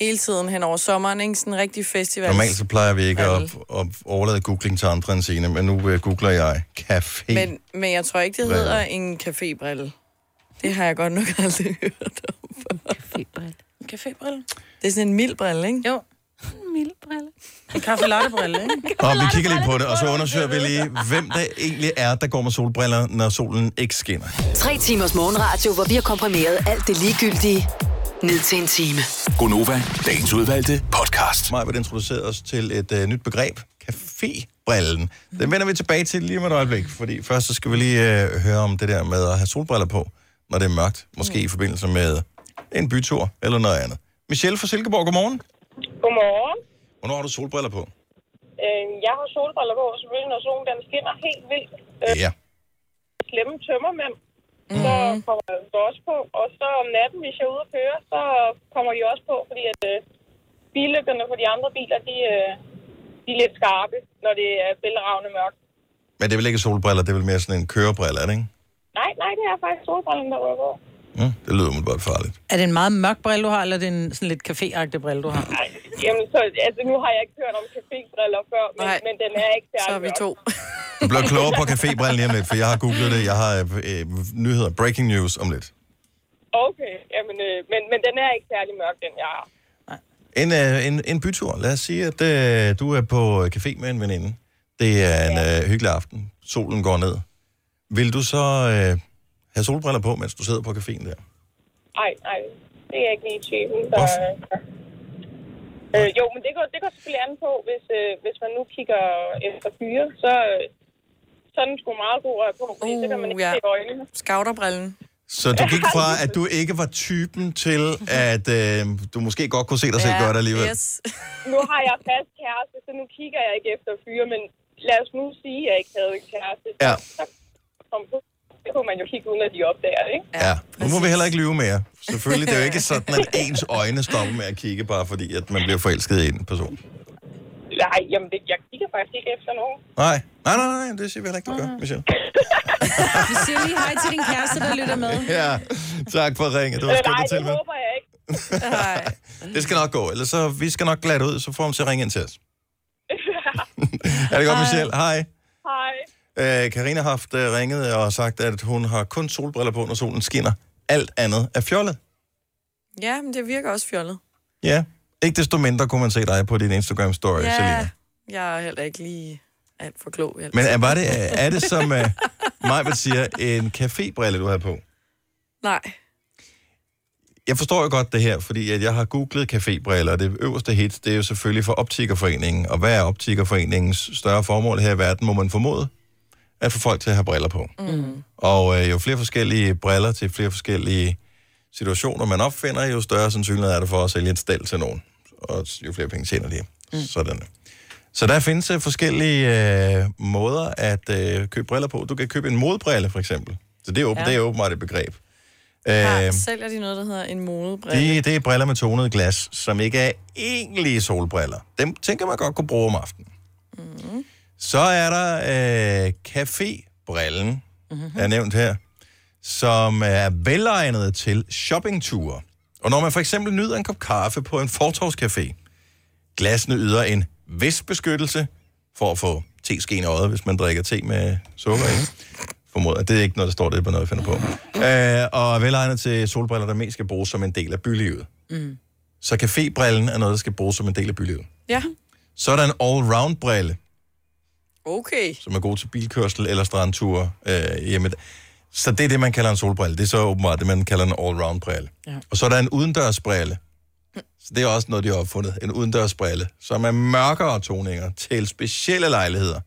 hele tiden hen over sommeren, ikke? Sådan en rigtig festival. Normalt så plejer vi ikke at, at overlade googling til andre end Signe, men nu uh, googler jeg café. Men, men jeg tror ikke, det hedder en cafébrille. Det har jeg godt nok aldrig hørt om. Cafébrille. Cafébrille? Det er sådan en mild brille, ikke? Jo. Mild brille. En kaffe brille, ikke? Og vi kigger lige på det, og så undersøger vi lige, hvem der egentlig er, der går med solbriller, når solen ikke skinner. Tre timers morgenradio, hvor vi har komprimeret alt det ligegyldige ned til en time. Gonova, dagens udvalgte podcast. Mig vil introducere os til et uh, nyt begreb, cafébrillen. Den vender vi tilbage til lige om et øjeblik, fordi først så skal vi lige uh, høre om det der med at have solbriller på, når det er mørkt. Måske i forbindelse med en bytur eller noget andet. Michelle fra Silkeborg, godmorgen. Godmorgen. Hvornår har du solbriller på? Øh, jeg har solbriller på, selvfølgelig når solen den skinner helt vildt. Øh, Ja. Slemme tømmermænd, mm. så kommer de også på. Og så om natten, hvis jeg er ude at køre, så kommer de også på, fordi at øh, billygterne på de andre biler, de, øh, de er lidt skarpe, når det er bælragende mørkt. Men det er vel ikke solbriller, det er vel mere sådan en kørebrille, er det ikke? Nej, nej, det er faktisk solbrillen, der rører Ja, det lyder umiddelbart farligt. Er det en meget mørk brille, du har, eller er det en sådan lidt café brille, du har? Nej, jamen, så, altså, nu har jeg ikke hørt om cafébriller før, men, men den er ikke særlig Så er vi to. Du bliver klogere på cafébrillen lige om lidt, for jeg har googlet det. Jeg har øh, nyheder, breaking news om lidt. Okay, jamen, øh, men, men den er ikke særlig mørk, den jeg har. En, øh, en, en bytur. Lad os sige, at øh, du er på café med en veninde. Det er en øh, hyggelig aften. Solen går ned. Vil du så øh, have solbriller på, mens du sidder på caféen der? Nej, nej, det er ikke lige typen. Så, øh, jo, men det går, det går selvfølgelig an på, hvis, øh, hvis man nu kigger efter fyre, så, øh, så er den sgu meget god at have på, fordi uh, så kan man ikke ja. se øjnene. Scouterbrillen. Så du gik fra, at du ikke var typen til, at øh, du måske godt kunne se dig selv gøre det alligevel. Yes. Nu har jeg fast kæreste, så nu kigger jeg ikke efter fyre, men lad os nu sige, at jeg ikke havde en kæreste. Ja. Så kom på. Det kunne man jo kigge uden, at de opdager det, ikke? Ja, nu må vi heller ikke lyve mere. Selvfølgelig, det er jo ikke sådan, at ens øjne stopper med at kigge, bare fordi at man bliver forelsket i en person. Nej, jamen det, jeg kigger faktisk ikke efter nogen. Nej, nej, nej, nej det siger vi heller ikke, du gør, Michelle. Vi siger lige hej til din kæreste, der lytter med. Ja, tak for ringet. Det var skønt nej, at det til med. håber jeg ikke. Det skal nok gå, ellers så vi skal nok glatte ud, så får hun til at ringe ind til os. er det godt, Michelle? Hej. Øh, Karina har haft øh, ringet og sagt, at hun har kun solbriller på, når solen skinner. Alt andet er fjollet. Ja, men det virker også fjollet. Ja. Ikke desto mindre kunne man se dig på din Instagram-story, Ja, Selina. jeg er heller ikke lige alt for klog. ellers. Men er, var det, er det som uh, Majbert siger, en cafébrille, du har på? Nej. Jeg forstår jo godt det her, fordi at jeg har googlet cafébriller, og det øverste hit, det er jo selvfølgelig for Optikerforeningen. Og hvad er Optikerforeningens større formål her i verden, må man formode? At få folk til at have briller på. Mm. Og øh, jo flere forskellige briller til flere forskellige situationer, man opfinder, jo større sandsynlighed er det for at sælge et stel til nogen. Og jo flere penge tjener de. Mm. Sådan. Så der findes øh, forskellige øh, måder at øh, købe briller på. Du kan købe en modbrille, for eksempel. Så det er, åben, ja. det er åbenbart et begreb. Her Øh, sælger de noget, der hedder en modebrille. det, det er briller med tonet glas, som ikke er egentlige solbriller. Dem tænker man godt kunne bruge om aftenen. Mm. Så er der øh, cafébrillen, mm-hmm. er nævnt her, som er velegnet til shoppingture. Og når man for eksempel nyder en kop kaffe på en fortovscafé, glasene yder en vis beskyttelse for at få te-skeen i øjet, hvis man drikker te med sukker i. Formoder, det er ikke noget, der står det på noget, jeg finder på. Øh, og velegnet til solbriller, der mest skal bruges som en del af bylivet. Mm. Så cafébrillen er noget, der skal bruges som en del af bylivet. Ja. Så er der en all-round-brille, Okay. som er god til bilkørsel eller strandture øh, hjemme. Så det er det, man kalder en solbrille. Det er så åbenbart det, man kalder en all-round-brille. Ja. Og så er der en udendørsbrille. Så det er også noget, de har opfundet. En udendørsbrille, som er mørkere toninger til specielle lejligheder,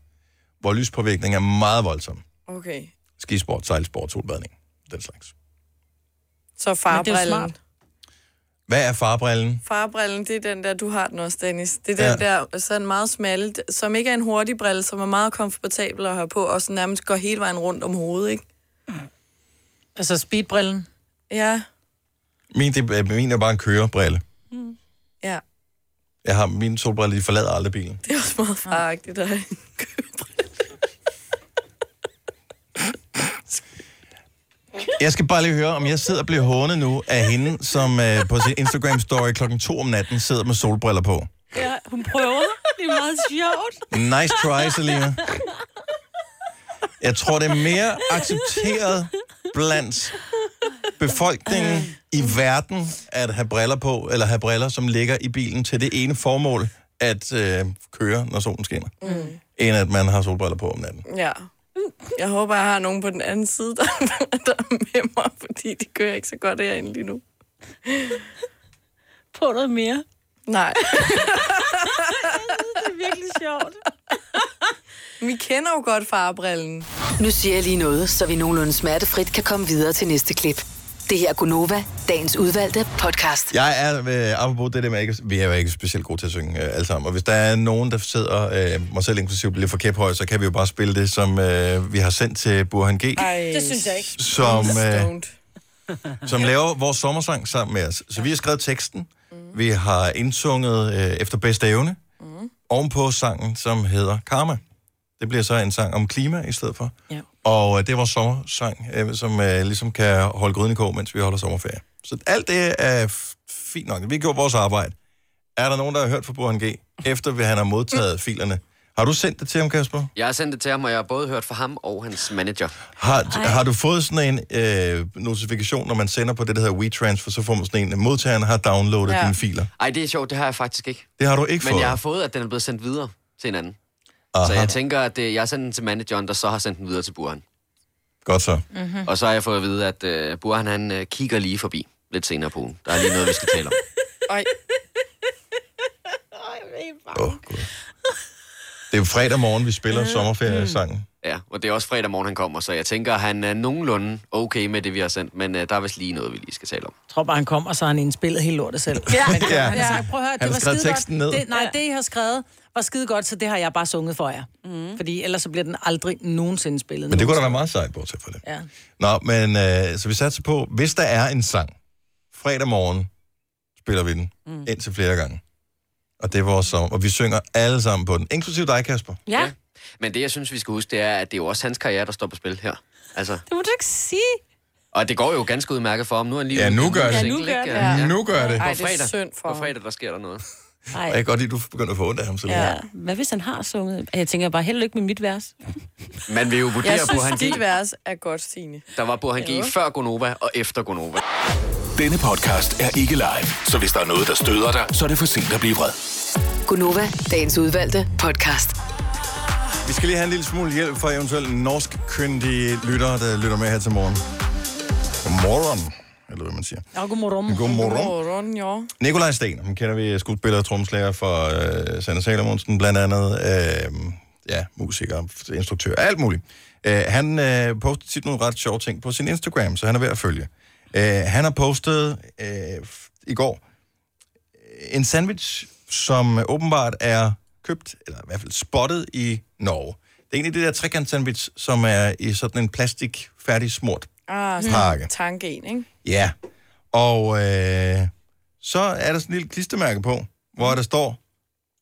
hvor lyspåvirkning er meget voldsom. Okay. Skisport, sejlsport, solbadning, den slags. Så Men det er jo farbrillen. Hvad er farbrillen? Farbrillen, det er den der, du har den også, Dennis. Det er den Ja. der, sådan meget smalle, som ikke er en hurtig brille, som er meget komfortabel at have på, og så nærmest går hele vejen rundt om hovedet, ikke? Altså speedbrillen. Ja, Min, det, er- min er bare en kørebrille. ja. Jeg har min solbrille, de forlader aldrig bilen. Det er også meget faragtigt at have. Jeg skal bare lige høre, om jeg sidder og bliver hånet nu af hende, som øh, på sin Instagram-story klokken 2 om natten sidder med solbriller på. Ja, hun prøver. Det er meget sjovt. Nice try, Selina. Jeg tror, det er mere accepteret blandt befolkningen i verden at have briller på, eller have briller, som ligger i bilen til det ene formål at øh, køre, når solen skinner, Mm. end at man har solbriller på om natten. Ja. Jeg håber, jeg har nogen på den anden side, der, der er med mig, fordi de kører ikke så godt herinde lige nu. På noget mere. Nej. Det er virkelig sjovt. Vi kender jo godt farbrillen. Nu siger jeg lige noget, så vi nogenlunde smertefrit kan komme videre til næste klip. Det her er Gunova, dagens udvalgte podcast. Jeg er, øh, apropos det der med, ikke, vi er jo ikke specielt gode til at synge øh, alle sammen, og hvis der er nogen, der sidder, øh, mig selv inklusive, bliver for kæphøj, så kan vi jo bare spille det, som øh, vi har sendt til Burhan G. Ej. Det synes jeg ikke. som, øh, som laver vores sommersang sammen med os. Så vi har skrevet teksten, vi har indsunget øh, efter bedste evne, mm. ovenpå sangen, som hedder Karma. Det bliver så en sang om klima i stedet for. Ja. Og øh, det er vores sommersang, øh, som øh, ligesom kan holde gryden i kog, mens vi holder sommerferie. Så alt det er fint nok. Vi gjort vores arbejde. Er der nogen, der har hørt fra Burhan G, efter vi han har modtaget filerne? Har du sendt det til ham, Kasper? Jeg har sendt det til ham, og jeg har både hørt fra ham og hans manager. Har, har du fået sådan en øh, notifikation, når man sender på det, der hedder WeTransfer, så får man sådan en, modtageren har downloadet ja. Dine filer? Ej, det er sjovt, det har jeg faktisk ikke. Det har du ikke Men fået? jeg har fået, at den er blevet sendt videre til en anden. Aha. Så jeg tænker, at det, jeg har sendt den til manageren, der så har sendt den videre til Burhan. Godt så. Mm-hmm. Og så har jeg fået at vide, at uh, Burhan han uh, kigger lige forbi lidt senere på ugen. Der er lige noget, vi skal tale om. Ej. Oh, Det er jo fredag morgen, vi spiller sommerferiesangen. Ja, og det er også fredag morgen, han kommer, så jeg tænker, han er nogenlunde okay med det, vi har sendt, men uh, der er vist lige noget, vi lige skal tale om. Jeg tror bare, han kom, og så har han indspillet hele lortet selv. Ja. Men, Ja. Han har sagt, prøv at høre, Han det har var skrevet skide teksten godt. ned. Det, nej, det, I har skrevet, var skide godt, så det har jeg bare sunget for jer. Mm. Fordi ellers så bliver den aldrig nogensinde spillet. Men det kunne da være meget sejt, bortset fra det. Ja. Nå, men øh, så vi satser på, hvis der er en sang, fredag morgen spiller vi den mm. indtil flere gange. Og det er vores sommer, og vi synger alle sammen på den, inklusive dig, Kasper. Ja. Men det, jeg synes, vi skal huske, det er, at det er jo også hans karriere, der står på spil her. Altså, Det må du ikke sige. og det går jo ganske udmærket for ham. Nu er han lige Ja, nu gør det. Ja, nu gør det. Ja. Nu gør det. På Ej, det er fredag, synd for på fredag, der sker der noget. Og jeg kan godt lide, at du begynder at få ondt af ham. Så Ja. ja. Hvad hvis han har sunget? Jeg tænker bare, held og lykke med mit vers. Man vil jo vurdere Jeg på, synes, han dit vers er godt, Signe. Der var på, han G Jo. før Gonova og efter Gonova. Denne podcast er ikke live, så hvis der er noget, der støder dig, så er det for sent at blive vred. Gunova, dagens udvalgte podcast. Vi skal lige have en lille smule hjælp fra eventuelt norsk kyndige lyttere, der lytter med her til morgen. Godmorgen, eller hvad man siger. Ja, godmorgen. Godmorgen. Godmorgen, ja. Nikolaj Sten, ham kender vi skuespiller og trommeslager for øh, Sanne Salomonsen, blandt andet. Øh, ja, musiker, instruktør, alt muligt. Øh, han øh, poster tit nogle ret sjove ting på sin Instagram, så han er ved at følge. Øh, han har postet øh, f- i går øh, en sandwich, som åbenbart er købt, eller i hvert fald spottet i Norge. Det er en af de der trekant sandwich, som er i sådan en plastik færdig smurt Ah, Pakke. tanken, ikke? Ja, og øh, så er der sådan en lille klistermærke på, hvor der står,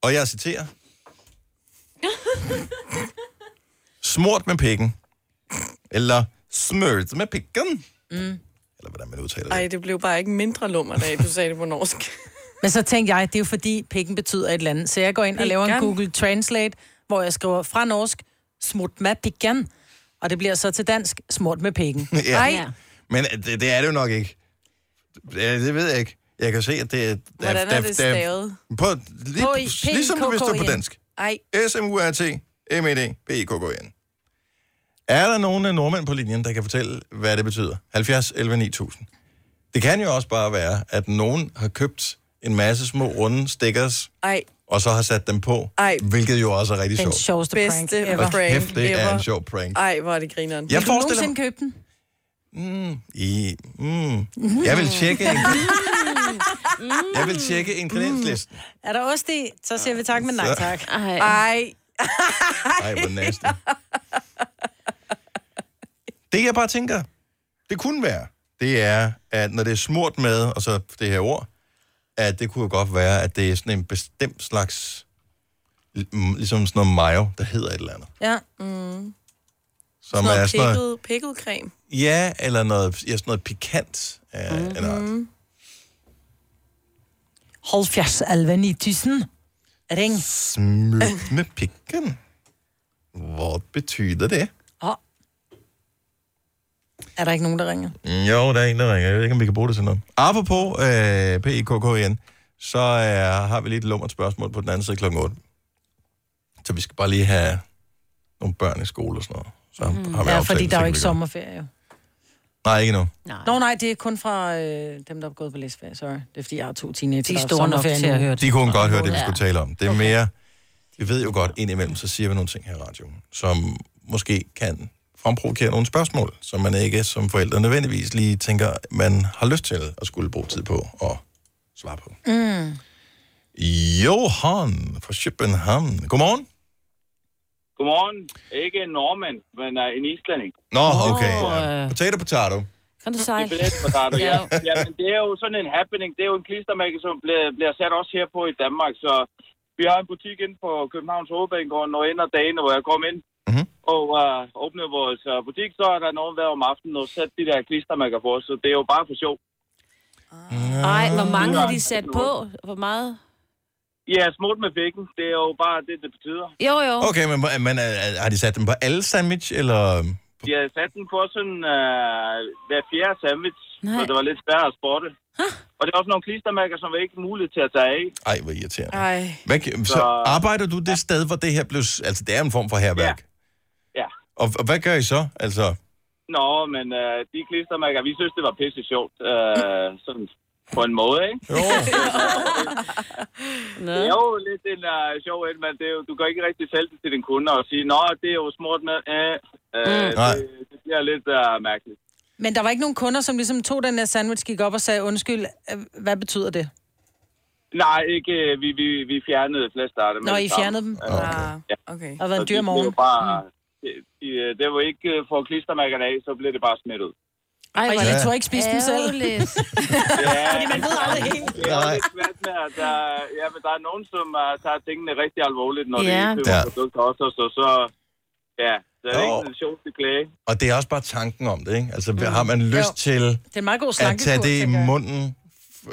og jeg citerer, smurt med pikken, eller smørt med pikken, Mm. eller hvordan man udtaler det. Ej, det blev bare ikke mindre lummer, da du sagde det på norsk. Men så tænkte jeg, det er jo fordi pikken betyder et eller andet. Så jeg går ind og laver en. Google Translate, hvor jeg skriver fra norsk, smurt med pikken. Og det bliver så til dansk, smurt med pikken. Ja. Ej, Men øh, det, det er det jo nok ikke. Det, det ved jeg ikke. Jeg kan se, at det er... Hvordan er det stavet? På, lige, H-I-P-I-K-K-E-N. ligesom det står på dansk. Ej. S-M-U-R-T, M-E-D, P-I-K-K-N. Er der nogen af nordmænd på linjen, der kan fortælle, hvad det betyder? 70, 11, 9000. Det kan jo også bare være, at nogen har købt en masse små runde stickers, Ej, og så har sat dem på, Ej. hvilket jo også er rigtig den sjovt. sjoveste prank bedste ever. Hold kæft, det er ever. en sjov prank. Ej, hvor er det grineren. Jeg Vil du forestiller nogensinde købe den? Mm, i, mm. Jeg vil tjekke en, jeg vil tjekke ingredienslisten. Er der ost i? Så siger vi tak, men nej tak. Ej. Ej. Ej, hvor nasty. Det jeg bare tænker, det kunne være, det er, at når det er smurt med, og så det her ord, at det kunne jo godt være, at det er sådan en bestemt slags, mm, ligesom sådan noget mayo, der hedder et eller andet. Ja. Mm. Som Sådan er noget sådan noget, pikket, pikket creme. ja, eller noget, ja, sådan noget pikant af mm. en art. Mm. Hold fjers, alve 9000. Ring. Smurt med pikken. Hvad betyder det? Er der ikke nogen, der ringer? Jo, der er en, der ringer. Jeg ved ikke, om vi kan bruge det til noget. Apropos øh, PIKKN, så øh, har vi lige et lummert spørgsmål på den anden side klokken 8. Så vi skal bare lige have nogle børn i skole og sådan noget. Så mm. har vi Ja, aftalt, fordi der er jo ikke sommerferie. Jo. Nej, ikke nu. Nej. Nå nej, det er kun fra øh, dem, der er gået på læsferie. Sorry. Det er fordi, jeg har to teenager. De er store nok til at høre De kunne godt høre det, vi Ja. skulle tale om. Det er mere... Vi ved jo godt, indimellem, så siger vi nogle ting her i radioen, som måske kan fremprovokere nogle spørgsmål, som man ikke som forældre nødvendigvis lige tænker, man har lyst til at skulle bruge tid på at svare på. Mm. Johan fra København. Godmorgen. Godmorgen. Ikke en nordmand, men uh, en islænding. Nå, okay. Ja. øh. Potato, potato. Kan du Det sejle? er billet for dig, Ja. ja. men det er jo sådan en happening. Det er jo en klistermærke, som bliver, bliver sat også her på i Danmark. Så vi har en butik inde på Københavns Hovedbanegård, når en af dagene, hvor jeg kom ind Mhm. Og uh, åbnede vores uh, butik, så er der nogen hver om aftenen og sat de der klistermærker på os. Så det er jo bare for sjov. Ej, hvor mange har de sat på? Hvor meget? Ja, smut med pikken. Det er jo bare det, det betyder. Jo, jo. Okay, men, men øh, har de sat dem på alle sandwich, eller... De har sat den på sådan uh, hver fjerde sandwich, Nej. så det var lidt svært at spotte. Og det er også nogle klistermærker, som er ikke muligt til at tage af. Ej, hvor irriterende. Ej. Hvad, så Så- arbejder du det sted, hvor det her blev... Altså, det er en form for herværk. Ja. Og, og hvad gør I så? Altså, Nå, men uh, de klistermærker, vi synes, det var pisse sjovt. Uh, sådan på en måde, ikke? Jo. Det er jo lidt en uh, sjov et, men det er jo, du kan ikke rigtig sælge det til din kunde og sige, nå, det er jo smurt med, øh, øh, Nej. det, det bliver lidt uh, mærkeligt. Men der var ikke nogen kunder, som ligesom tog den der sandwich, gik op og sagde, undskyld, øh, hvad betyder det? Nej, ikke, øh, vi, vi, vi fjernede flest af dem. Nå, med I det fjernede dem? Okay. Ja. okay. Der har været en dyr morgen. Bare, det, de, øh, det var ikke øh, for klistermærkerne af, så blev det bare smidt ud. Ej, hvor er jeg det tror ikke spise dem selv. Ja, Fordi man ved aldrig helt. Det er jo lidt svært med, at der, ja, men der er nogen, som uh, tager tingene rigtig alvorligt, når Ja. de køber Ja. produkter også, så, så ja, så er det Jo. ikke en sjov til klage. Og det er også bare tanken om det, ikke? Altså, har man lyst Jo. til Det er meget god at tage det i munden,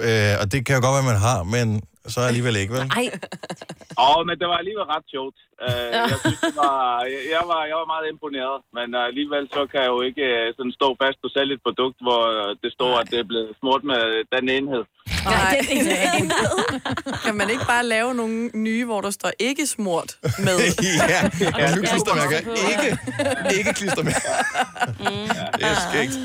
øh, og det kan jo godt være, man har, men så alligevel ikke, vel? Ej. Åh, oh, men det var alligevel ret sjovt. Uh, jeg synes, det var, jeg, jeg, var, jeg var meget imponeret, men uh, alligevel så kan jeg jo ikke uh, sådan stå fast på selv et produkt, hvor det står, at det er blevet smurt med den enhed. Nej, kan man ikke bare lave nogle nye, hvor der står ikke smurt med? ja, ja, nu klistermærker. Ikke, ikke klistermærker. Det er skægt.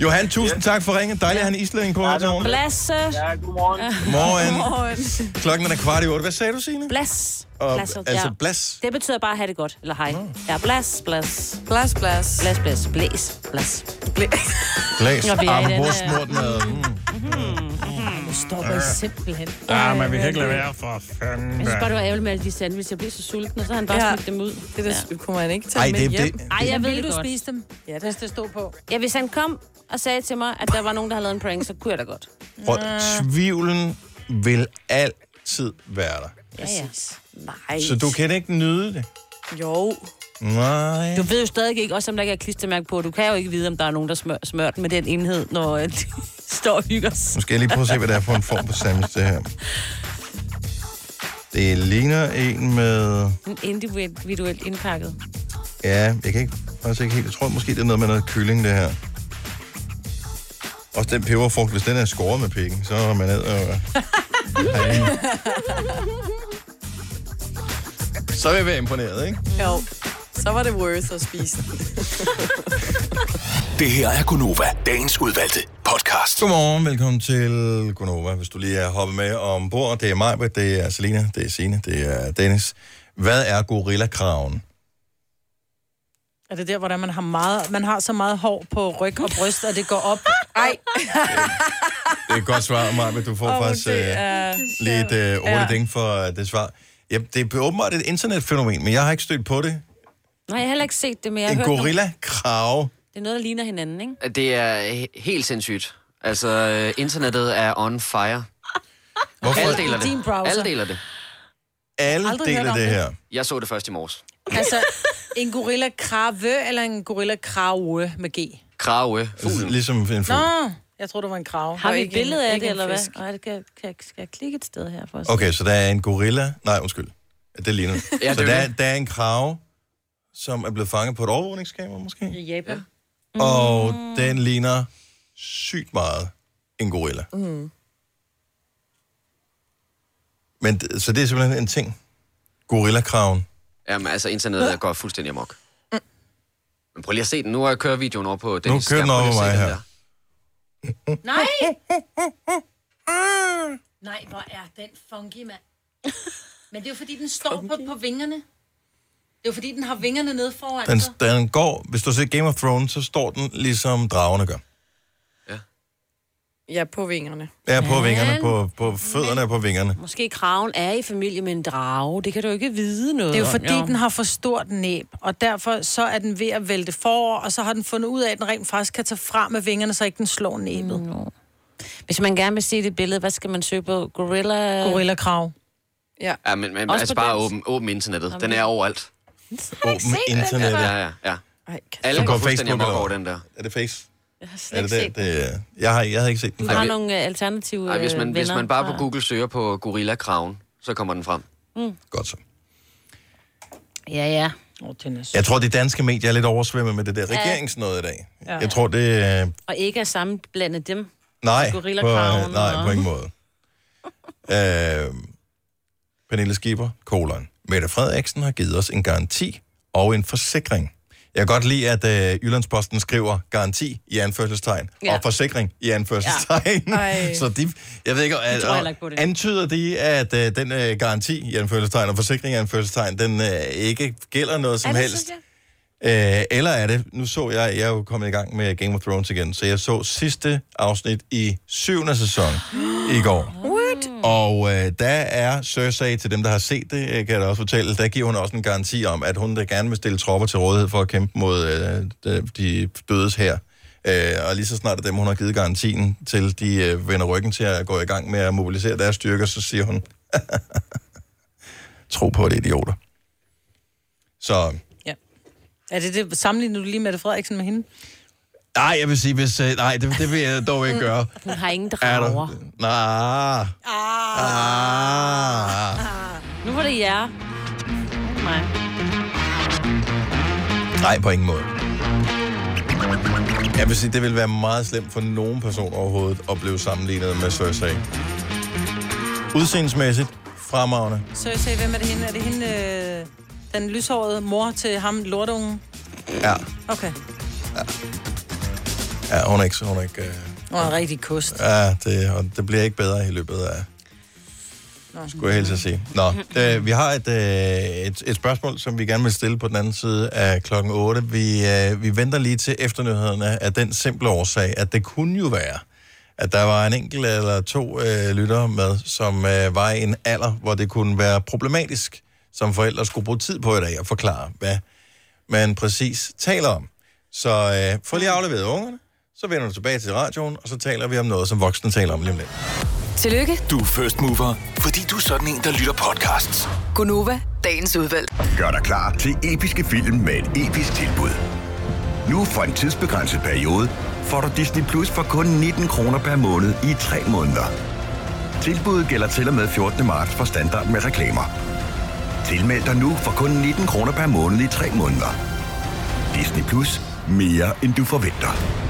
Johan, tusind tak for ringen. Dejligt at have en islænding på her til morgen. Blasse. Ja, godmorgen. Morgen. Klokken er kvart i otte. Hvad sagde du, Signe? Blas. Og, Blas, altså ja. blas. Det betyder bare at have det godt. Eller hej. Ja, blas, blas. Blas, blas. Blas, blas. Blæs, blas. Blæs. Nå, den, Apropos smurt med... Mm. Nu stopper I simpelthen. Ja, men vi kan ikke lade være for fanden. Jeg synes bare, det var ærgerligt med alle de sandwich. Jeg blev så sulten, og så har han bare Ja. smidt dem ud. Det der, ja. kunne man ikke tage Ej, med det- hjem. det- Ej, jeg ved Vil det du godt. spise dem? Ja, hvis det stod på. Ja, hvis han kom og sagde til mig, at der var nogen, der havde lavet en prank, så kunne jeg da godt. Og tvivlen vil altid være der. Ja, ja. Nej. Så du kan ikke nyde det. Jo. Nej. Du ved jo stadig ikke, også om der ikke er klistermærke på. Du kan jo ikke vide, om der er nogen, der smør, smører den med den enhed, når øh, de står og hygger sig. Nu skal jeg lige prøve at se, hvad det er for en form for sandwich, det her. Det ligner en med... En individuelt indpakket. Ja, jeg kan ikke, faktisk ikke helt... Jeg tror måske, det er noget med noget kylling, det her. Også den peberfrugt, hvis den er skåret med pikken, så er man ned og... så vil jeg være imponeret, ikke? Jo. Så var det worth at spise. Det her er Gunova, dagens udvalgte podcast. Godmorgen, velkommen til Gonova. Hvis du lige er hoppet med ombord, det er mig, det er Selina, det er Signe, det er Dennis. Hvad er gorillakraven? Er det der, hvor man har, meget, man har så meget hår på ryg og bryst, at det går op? Ej. Det er et godt svar, Maja, du får oh, faktisk det uh, er lige et uh, Ja. ordet ding for uh, det svar. Ja, det er åbenbart et internetfænomen, men jeg har ikke stødt på det. Nej, jeg har heller ikke set det, men jeg har En hørt nogle- gorilla-krave. Det er noget, der ligner hinanden, ikke? Det er he- helt sindssygt. Altså, øh, internettet er on fire. Hvorfor? Alle deler Din det. browser. Alle deler det. Alle Aldrig deler om det det. her. Jeg så det først i morges. Altså, en gorilla krave eller en gorilla krave med G? Krave, fuglen. Ligesom en fugl. Nå, jeg tror det var en krave. Har vi et billede af det, eller hvad? Nej, det kan, kan, skal jeg klikke et sted her for os? Okay, så der er en gorilla... Nej, undskyld. Det ligner. Ja, så det er der, er- det. der er en krave, som er blevet fanget på et overvågningskamera, måske? I Japan. Og den ligner sygt meget en gorilla. Mm. Men, så det er simpelthen en ting. Gorillakraven. Jamen, altså, internettet går fuldstændig amok. Men prøv lige at se den. Nu har jeg kørt videoen over på den. Nu kører den over mig her. Nej! Nej, hvor er den funky, mand. Men det er jo fordi, den står på, på vingerne. Det er jo fordi, den har vingerne nede foran Den, sig. den går, hvis du ser Game of Thrones, så står den ligesom dragerne gør. Ja, på vingerne. Ja, på Men- vingerne, på, på fødderne og på vingerne. Måske kraven er i familie med en drage. Det kan du jo ikke vide noget Det er jo om, fordi, den har for stort næb, og derfor så er den ved at vælte forover, og så har den fundet ud af, at den rent faktisk kan tage fra med vingerne, så ikke den slår næbet. Mm. Hvis man gerne vil se det billede, hvad skal man søge på? Gorilla... Gorilla krav. Ja. Ja, men, men Også altså på bare dansk. åben, åben internettet. Den er overalt. Åben internettet. Ja, ja, ja. Ej, Alle Så går på fuldstændig Facebook amok over den der. Er det face? Jeg har Er slet det ikke det? set det er- jeg, har, jeg havde ikke set den. Du har nogle øh, alternative Ej, hvis man, øh, hvis venner man bare på Google søger på gorilla-kraven, så kommer den frem. Mm. Godt så. Ja, ja. Oh. Jeg tror, de danske medier er lidt oversvømmet med det der regeringsnød i dag. Ja. Jeg tror, det er... Og ikke at sammenblande dem. Nej, på, nej, og- på ingen måde. øh, Pernille Skipper, kolon. Mette Frederiksen har givet os en garanti og en forsikring. Jeg kan godt lide, at øh, Jyllandsposten skriver garanti i anførselstegn, ja. Og forsikring i anførselstegn. Ja. Så de, jeg ved ikke, Det tror jeg ikke det. antyder de, at øh, den øh, garanti i anførselstegn og forsikring i anførselstegn, den øh, ikke gælder noget som det, helst? Øh, eller er det, nu så jeg, jeg er jo kommet i gang med Game of Thrones igen, så jeg så sidste afsnit i syvende sæson i går. What? Og øh, der er Cersei, til dem, der har set det, øh, kan jeg da også fortælle, der giver hun også en garanti om, at hun da gerne vil stille tropper til rådighed for at kæmpe mod øh, de, de dødes her. Øh, og lige så snart dem, hun har givet garantien til, de øh, vender ryggen til at gå i gang med at mobilisere deres styrker, så siger hun, tro på det, idioter. Så Er det det, sammenligner du lige Mette Frederiksen med hende? Nej, jeg vil sige, hvis... Øh, nej, det, det vil jeg dog ikke gøre. Hun har ingen Er drager. Nej. Ah. Nu var det jer. Nej. Nej, på ingen måde. Jeg vil sige, det vil være meget slemt for nogen person overhovedet at blive sammenlignet med Cersei. Udseendsmæssigt fremragende. Cersei, hvem er det hende? Er det hende, øh, den lyshårede mor til ham, lortungen? Ja, Okay. ja hun er ikke... Hun er ikke øh, Hun er en rigtig kost. ja, det, og det bliver ikke bedre i løbet af... Skulle jeg helst at sige. Nå, øh, vi har et, øh, et, et spørgsmål, som vi gerne vil stille på den anden side af klokken 8. Vi, øh, vi venter lige til efternyhederne af den simple årsag, at det kunne jo være, at der var en enkelt eller to øh, lyttere med, som øh, var i en alder, hvor det kunne være problematisk, som forældre skulle bruge tid på i dag at forklare, hvad man præcis taler om. Så øh, få lige afleveret ungerne, så vender du tilbage til radioen, og så taler vi om noget, som voksne taler om lige om lidt. Tillykke, Du er first mover, fordi du er sådan en, der lytter podcasts. Gunova, dagens udvalg. Gør dig klar til episke film med et episk tilbud. Nu for en tidsbegrænset periode får du Disney Plus for kun 19 kroner per måned i 3 måneder. Tilbuddet gælder til og med 14. marts for standard med reklamer. Tilmeld dig nu for kun 19 kroner per måned i 3 måneder. Disney Plus. Mere end du forventer.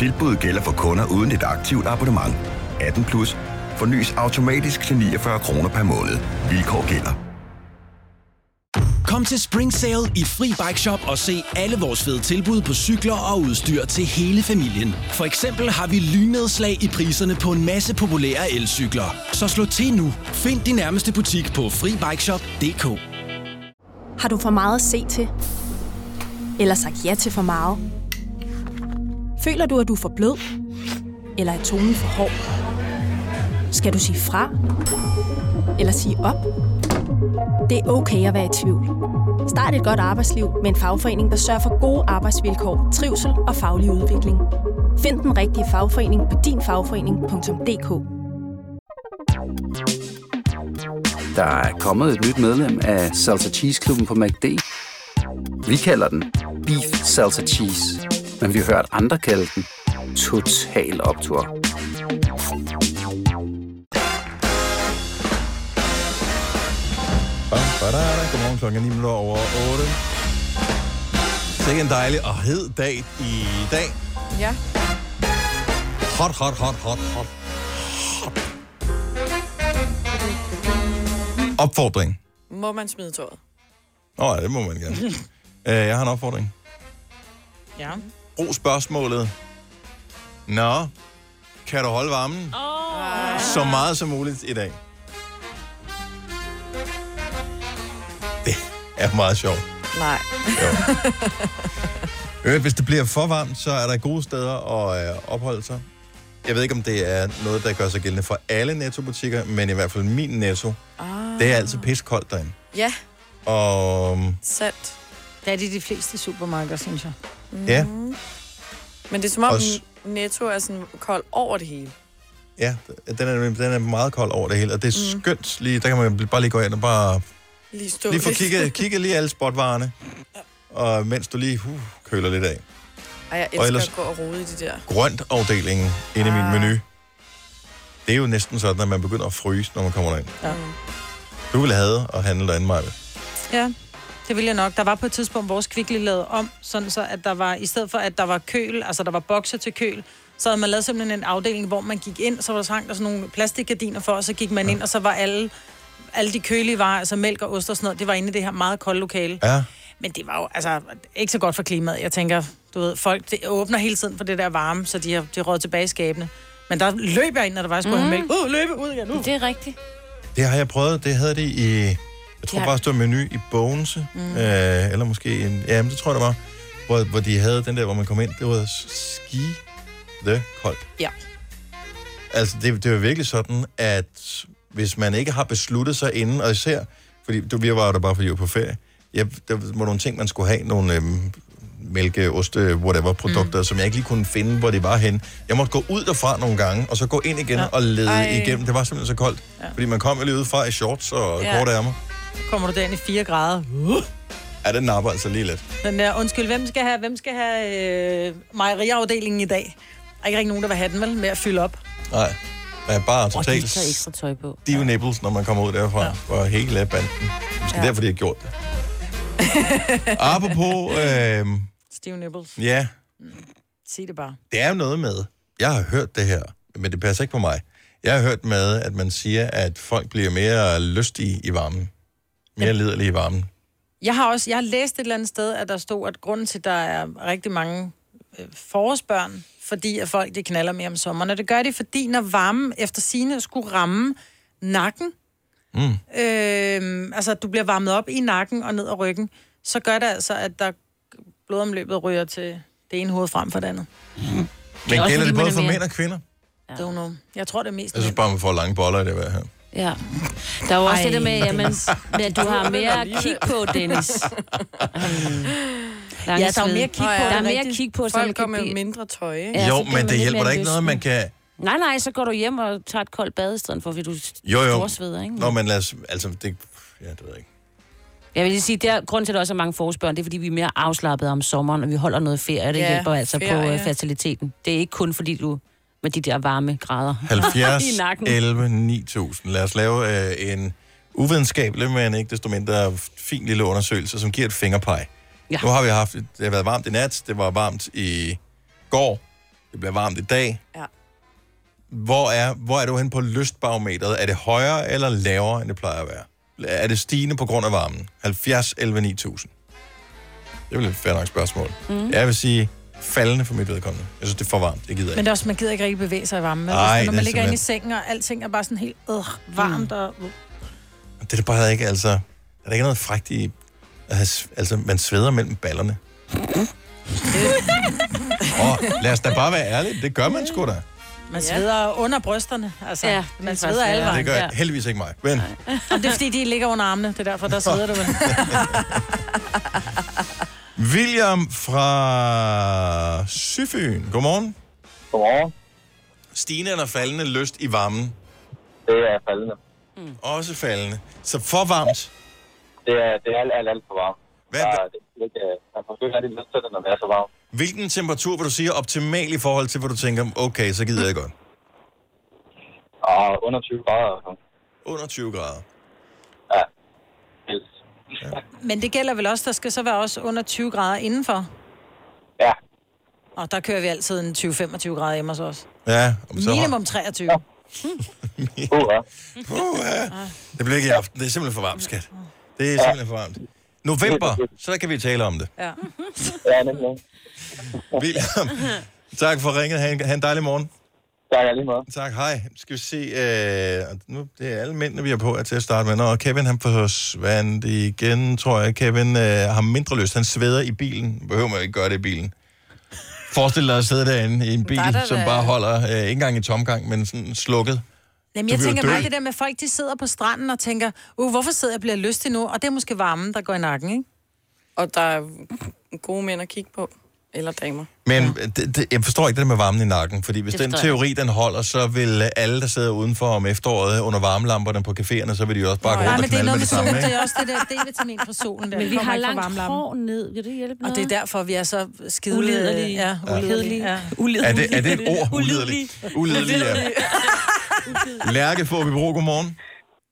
Tilbuddet gælder for kunder uden et aktivt abonnement. 18 plus. Fornyes automatisk til 49 kroner per måned. Vilkår gælder. Kom til Spring Sale i Fri Bike Shop og se alle vores fede tilbud på cykler og udstyr til hele familien. For eksempel har vi lynedslag i priserne på en masse populære elcykler. Så slå til nu. Find din nærmeste butik på FriBikeShop.dk Har du for meget at se til? Eller sagt ja til for meget? Føler du, at du er for blød? Eller er tonen for hård? Skal du sige fra? Eller sige op? Det er okay at være i tvivl. Start et godt arbejdsliv med en fagforening, der sørger for gode arbejdsvilkår, trivsel og faglig udvikling. Find den rigtige fagforening på dinfagforening.dk Der er kommet et nyt medlem af Salsa Cheese Klubben på MACD. Vi kalder den Beef Salsa Cheese, men vi har hørt andre kalde den Total badada. Godmorgen klokken 9 minutter over 8. Sikke en dejlig og hed dag i dag. Ja. Hot, hot, hot, hot, hot. Opfordring. Må man smide tøjet? Åh, oh, det må man gerne. uh, jeg har en opfordring. Ja. Brug spørgsmålet. Nå, kan du holde varmen? Oh. Så meget som muligt i dag. Det er meget sjovt. Nej. Øh, hvis det bliver for varmt, så er der gode steder at øh, opholde sig. Jeg ved ikke, om det er noget, der gør sig gældende for alle nettobutikker, men i hvert fald min netto. Ah. Det er altid piskoldt derinde. Ja, Og sandt. Det er de de fleste supermarkeder, synes jeg. Ja, Men det er som om Også- Netto er sådan kold over det hele. ja, den er, den er meget kold over det hele, og det er mm. skønt. Lige, der kan man bare lige gå ind og bare Lige stå lige få kigget, kigget lige alle spotvarerne, og mens du lige uh, køler lidt af. Ej, jeg Og elsker ellers- at gå og rode i de der. Grønt afdelingen inde i min Ah. menu. Det er jo næsten sådan, at man begynder at fryse, når man kommer derind. Ja. Du ville have at handle derinde, Maja. Ja, det vil jeg nok. Der var på et tidspunkt vores kvickly lavet om, sådan så at der var, i stedet for at der var køl, altså der var bokser til køl, så havde man lavet simpelthen en afdeling, hvor man gik ind, så var der så hang der sådan nogle plastikgardiner for, og så gik man ind, og så var alle, alle de kølige varer, altså mælk og ost og sådan noget, det var inde i det her meget kolde lokale. Ja. Men det var jo altså ikke så godt for klimaet. Jeg tænker, du ved, folk det åbner hele tiden for det der varme, så de har de råd tilbage i skabene. Men der løb jeg ind, når der var, skulle mm. have mælk. Uh, løbe ud igen nu. Det er rigtigt. Det har jeg prøvet. Det havde de i... Jeg tror har- bare, det var menu i Bogense. Mm. Øh, eller måske en... Ja, men det tror jeg, det var. Hvor, hvor de havde den der, hvor man kom ind. Det var ski the koldt. Ja. Altså, det, det var virkelig sådan, at hvis man ikke har besluttet sig inden, og især, fordi du, vi var jo der bare, vi var på ferie, ja, der var nogle ting, man skulle have, nogle øhm, mælke, oste, whatever, produkter, mm. som jeg ikke lige kunne finde, hvor de var hen. Jeg måtte gå ud derfra nogle gange, og så gå ind igen ja. og lede Ej. Igennem. Det var simpelthen så koldt. Ja. Fordi man kom lige ud fra i shorts og ja. korte ærmer. Kommer du derind i 4 grader. Uh. Ja, den napper altså lige lidt. Den der, undskyld, hvem skal have, hvem skal have øh, mejeriafdelingen i dag? Der er ikke rigtig nogen, der vil have den, vel? Med at fylde op. Nej, der er bare Og de totalt tager ekstra tøj på. stive nipples, når man kommer ud derfra. Ja. For hele banden. Måske Ja. derfor, de har gjort det. Apropos, øh, Steve Nibbles. ja, Sig det bare. det er jo noget med, jeg har hørt det her, men det passer ikke på mig. Jeg har hørt med, at man siger, at folk bliver mere lystige i varmen. Mere liderlige i varmen. Jeg har også jeg har læst et eller andet sted, at der stod, at grunden til, at der er rigtig mange øh, forårsbørn, fordi at folk de knaller mere om sommeren. Og det gør de, fordi når varmen efter sine skulle ramme nakken, Mm. øh, altså at du bliver varmet op i nakken og ned ad ryggen, så gør det altså, at der blodomløbet ryger til det ene hoved frem for det andet. Men gælder det både for mænd og kvinder? Ja. Don't know. Jeg tror, det er mest Jeg synes bare, man får lange boller i det her. Ja. Der er jo også Ej, det der med, jamen, at du har mere kig på, Dennis. Ja, der er mere kig på, Der er er mere rigtigt. kig på, så Folk man kan går med blive... mindre tøj, ikke? Ja, jo, men det hjælper da ikke noget, man kan... Nej, nej, så går du hjem og tager et koldt bad i stedet for, fordi du Jo, jo. storsveder, ikke? Nå, men lad os... Altså, det... Ja, det ved jeg ikke. Jeg vil lige sige, der grund til, at der også er mange forårsbørn, det er, fordi vi er mere afslappet om sommeren, og vi holder noget ferie, og det Ja, hjælper altså ferie, på uh, fertiliteten. Det er ikke kun fordi du med de der varme grader 70, i nakken. 11, 9000. Lad os lave øh, en uvidenskabelig, men ikke desto mindre fin lille undersøgelse, som giver et fingerpeg. Ja. Nu har vi haft, det har været varmt i nat, det var varmt i går, det bliver varmt i dag. Ja. Hvor er, hvor er du hen på lystbarometeret? Er det højere eller lavere, end det plejer at være? Er det stigende på grund af varmen? 70, 11, 9000. Det er vel et fair nok spørgsmål. Mm. Jeg vil sige faldende for mit vedkommende. Jeg synes, det er for varmt. Jeg gider Men ikke. det er også, man gider ikke rigtig bevæge sig i varmen. vel? Ej, Når det man er ligger inde i simpelthen- sengen, og alting er bare sådan helt øh, varmt. Og, Det er bare ikke, altså... Er der ikke noget frækt i... Altså, man sveder mellem ballerne. Og lad os da bare være ærlige. Det gør man sgu da. man sveder under brysterne. Altså, Ja, ja, det er man sveder alle vejen. Det gør Ja. heldigvis ikke mig. Men Og det er fordi, de ligger under armene. Det er derfor, der sveder du vel. William fra Syfyn. Godmorgen. Godmorgen. Stigende eller faldende lyst i varmen? Det er faldende. Mm. Også faldende. Så for varmt? Det er, det er alt, alt, alt for varmt. Hvad, Der, er- det, er øh, man får sgu ikke rigtig lyst til det, når det er så varmt. Hvilken temperatur vil du sige er optimal i forhold til, hvor du tænker, okay, så gider jeg godt? Og under 20 grader. sådan. Under 20 grader. Ja. Men det gælder vel også, der skal så være også under 20 grader indenfor. Ja. Og der kører vi altid en 20-25 grader hjemme hos os. Ja, om så Minimum 23. Uh, Det bliver ikke i aften. Det er simpelthen for varmt, skat. Det er simpelthen for varmt. November, så kan vi tale om det. Ja. Ja, nemlig. William, tak for ringet. Ha' en, ha en dejlig morgen. Tak, lige. Tak, hej. Skal vi se, øh, nu det er alle mændene, vi er på her til at starte med. Når Kevin, han forsvandt igen, tror jeg. Kevin øh, har mindre lyst. Han sveder i bilen. Behøver man ikke gøre det i bilen. Forestil dig at sidde derinde i en bil, Der der som bare holder, øh, ikke engang i tomgang, men sådan slukket. Jamen, Du jeg tænker meget det der med at folk, de sidder på stranden og tænker, uh, hvorfor sidder jeg og bliver lystig nu? Og det er måske varmen, der går i nakken, ikke? Og der er gode mænd at kigge på. Eller damer. Men ja. det, det, jeg forstår ikke det der med varmen i nakken, fordi hvis Det den forstår jeg teori, den holder, så vil alle, der sidder udenfor om efteråret under varmelamperne på caféerne, så vil de jo også bare gå Nej, rundt men og det er knalde noget med med det Det er også det der D-vitamin fra solen. Der. Men vi har langt hår ned. Vil det hjælpe Og noget? det er derfor, vi er så skide... Ulidelige. Ja, Ja. ulidelige. Ja. Er det, er det et ord? Ulidelig, ja. Lærke får vi bro, godmorgen.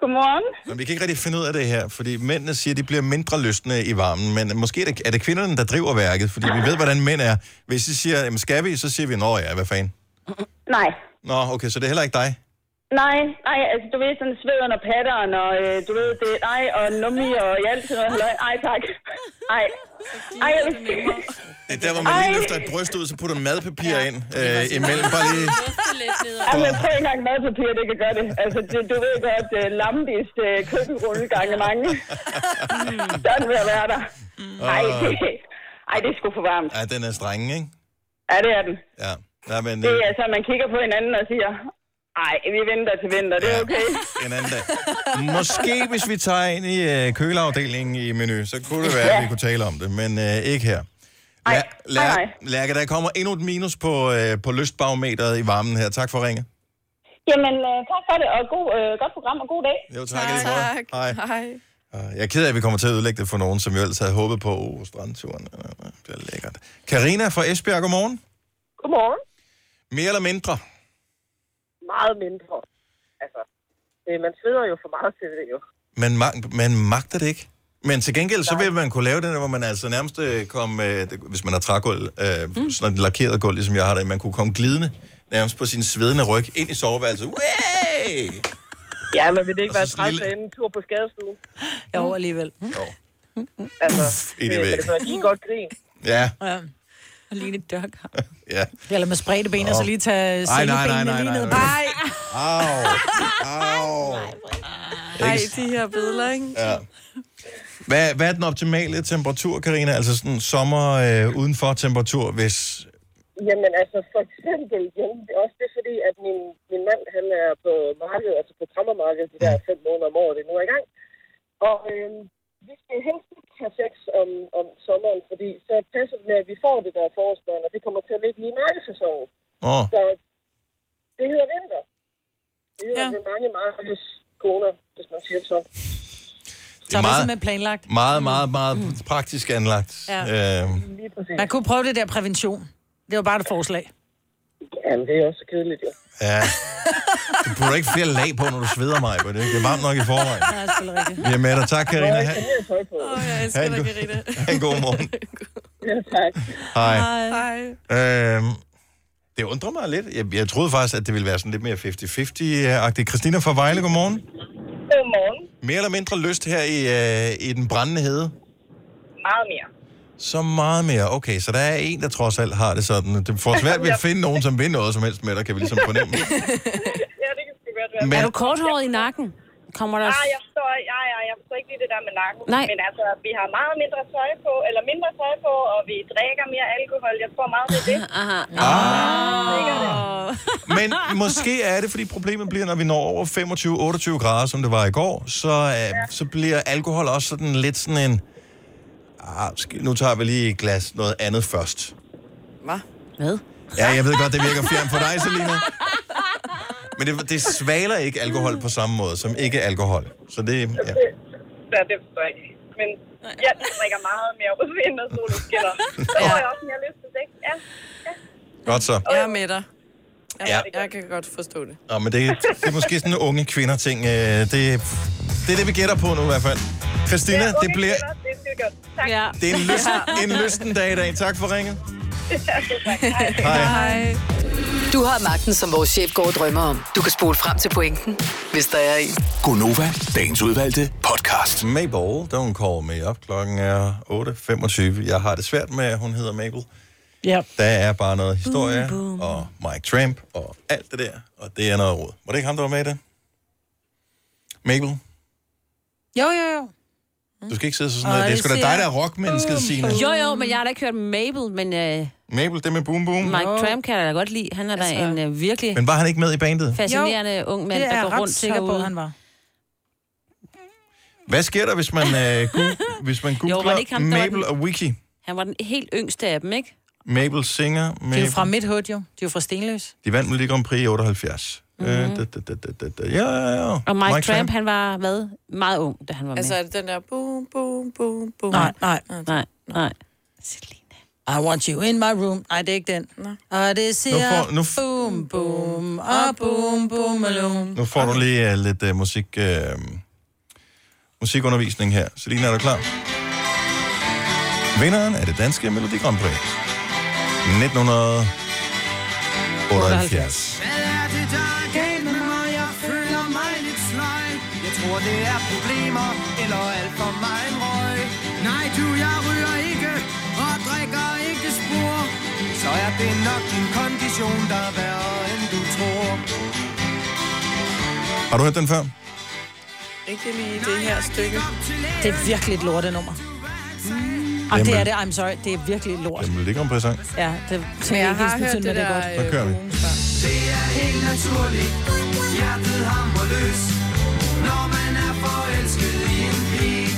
Godmorgen. Men vi kan ikke rigtig finde ud af det her, fordi mændene siger, at de bliver mindre lystne i varmen, men måske er det, er det kvinderne, der driver værket, fordi vi ved, hvordan mænd er. Hvis de siger, jamen skal vi, så siger vi, nå ja, hvad fanden. Nej. Nå, okay, så det er heller ikke dig. Nej, nej, altså du ved sådan sveden og patteren og øh, du ved det, nej, og nummi og i alt sådan noget. halløj. Ej, tak. Ej, ej, jeg vil Det er der, hvor man lige løfter et bryst ud, så putter madpapir ind øh, imellem. Bare lige... Ja, men prøv ikke engang madpapir, det kan gøre det. Altså, det, du ved godt, uh, lambist uh, køkkenrulle gange mange. Sådan vil jeg være der. Ej, det, ej, det er sgu for varmt. Ja, den er streng, ikke? Ja, det er den. Ja. ja men, Det øh, er så, man kigger på hinanden og siger, ej, vi venter til vinter, det er okay. en anden dag. Måske hvis vi tager ind i øh, køleafdelingen i menu, så kunne det være, at vi kunne tale om det, men øh, ikke her. Ej, Lær, nej, Lærke, der kommer endnu et minus på, øh, på lystbarometeret i varmen her. Tak for ringe. Jamen, uh, tak for det, og god, uh, godt program og god dag. Jo, tak. lige måde. Hej. Hej. Uh, Jeg er ked af, at vi kommer til at ødelægge det for nogen, som jo ellers havde håbet på uh, strandturen. Uh, Det er lækkert. Karina fra Esbjerg, godmorgen. Godmorgen. Mere eller mindre? Meget mindre. Altså, øh, man sveder jo for meget til det jo. Man, mag- man magter det ikke. Men til gengæld, så vil man kunne lave det, hvor man altså nærmest øh, komme, øh, det- hvis man har trægulv, øh, mm. sådan et lakeret gulv, ligesom jeg har det, man kunne komme glidende nærmest på sin svedende ryg ind i soveværelset. Way! Ja, men vil det ikke Og være træt lille- af en tur på skadestuen? Jo, alligevel. Jo. Altså, i det, væggen. det kan give godt grin. Ja, Ja. Og lige et dørkar. ja. Eller med spredte ben, og så lige tage Ej, nej, nej, nej, lige nej, ned. nej. Nej. Au. Au. Ej, de her billeder, ikke? Ja. Hvad, hvad er den optimale temperatur, Karina? Altså sådan sommer øh, udenfor temperatur, hvis... Jamen altså, for eksempel, jamen, det er også det, fordi at min, min mand, han er på markedet, altså på krammermarkedet, de der fem måneder om året, det nu er i gang. Og øhm, vi skal helst have sex om, om sommeren, fordi så passer det med, at vi får det der forårsbørn, og det kommer til at ligge lige i mørkesæsonen. Åh. Så det hedder vinter. Det hedder ja. mange markeds koner, hvis man siger det sådan. Det er meget, simpelthen planlagt. meget, meget, meget praktisk anlagt. Ja. Øh, Man kunne prøve det der prævention. Det var bare et forslag. Jamen, det er også kedeligt, jo. Ja. Du putter ikke flere lag på, når du sveder mig. Det det er varmt nok i forvejen. Ja, det er. Vi er med dig. Tak, Karina. Ha. Åh, jeg elsker dig, god, Carina. ha en god morgen. Ja, tak. Hej. Hej. Øhm, det undrer mig lidt. Jeg, jeg troede faktisk, at det ville være sådan lidt mere 50-50-agtigt. Christina fra Vejle, godmorgen. Godmorgen. Mere eller mindre lyst her i, øh, i den brændende hede? Meget mere. Så meget mere. Okay, så der er en, der trods alt har det sådan. Det får svært ved at finde nogen, som vil noget som helst med dig, kan vi ligesom fornemme. Ja, det kan sgu godt være. Men- Er du korthåret i nakken? Kommer der... Nej, jeg forstår, ja, ja, jeg forstår ikke lige det der med nakken. Nej. Men altså, vi har meget mindre tøj på, eller mindre tøj på, og vi drikker mere alkohol. Jeg tror meget, det er det. Aha. Ah. Men måske er det, fordi problemet bliver, når vi når over 25-28 grader, som det var i går, så, øh, så bliver alkohol også sådan lidt sådan en... Ah, nu tager vi lige et glas noget andet først. Hvad? Hvad? Ja, jeg ved godt, det virker fjern for dig, Selina. Men det, det svaler ikke alkohol på samme måde som ikke alkohol. Så det, ja. Det, ja, det forstår jeg ikke. Men jeg drikker meget mere rødvin, når solen skinner. Så får jeg også mere lyst til sex. Ja. Godt så. Jeg er med dig. Ja. jeg kan godt forstå det. Nå, men det, det er måske sådan en unge kvinder-ting. Øh, Det, det er det, vi gætter på nu i hvert fald. Christina, Ja, det bliver... Det er godt. Tak. Ja. Det er en, lyst, en lysten dag i dag. Tak for ringet. Hej. Hej. Du har magten, som vores chef går og drømmer om. Du kan spole frem til pointen, hvis der er en. Gonova, dagens udvalgte podcast. Mabel, don't call me up. Klokken er 8.25. Jeg har det svært med, at hun hedder Mabel. Ja. Der er bare noget historie, boom, boom. og Mike Tramp, og alt det der. Og det er noget råd. Var det ikke ham, der var med i det? Mabel, Jo, jo, jo. du skal ikke sidde så sådan Og noget. Det er sgu da dig, der er rockmennesket, Signe. Jo, jo, men jeg har da ikke hørt Mabel, men uh, Mabel, det med Boom Boom. Mike Tramp kan jeg da godt lide. Han er da Altså- en uh, virkelig Men var han ikke med i bandet? fascinerende ung mand, er der går ret rundt sikker på, han var. Hvad sker der, hvis man, øh, goog, hvis man Jo, var googler det ikke ham, Mabel og Wiki? Han var den helt yngste af dem, ikke? Mabel Singer. De er Mabel. jo fra Midthood, jo. De er jo fra Stenløs. De vandt Melodi Grand Prix i 78. Mm-hmm. Øh, da, da, da, da, da, da. Ja, ja, ja. Og Mike, Mike Tramp, han var, hvad? Meget ung, da han var Altså, med. er det den der boom, boom, boom, boom? Nej, nej. Nej, nej. I want you in my room. Nej, det er ikke den. Og det siger Nu får- nu f- boom, boom, og boom, boom, alum. Nu får du lige uh, lidt uh, musik, uh, musikundervisning her. Selina, er du klar? Vinderen af det danske Melodi Grand Prix. 1978. tror, det er problemer eller alt for meget røg. Nej, du, jeg ryger ikke og drikker ikke spor. Så er det nok din kondition, der er værre, end du tror. Har du hørt den før? Ikke lige det her stykke. Det er virkelig et lortenummer. Og det er det, I'm sorry, det er virkelig lort. Jamen, ligger om på sang. Ja, det, det Men jeg er ikke har hørt det det er der, godt. Så kører vi. Det er helt naturligt. Hjertet hamrer løs. Når man er forelsket i en pige.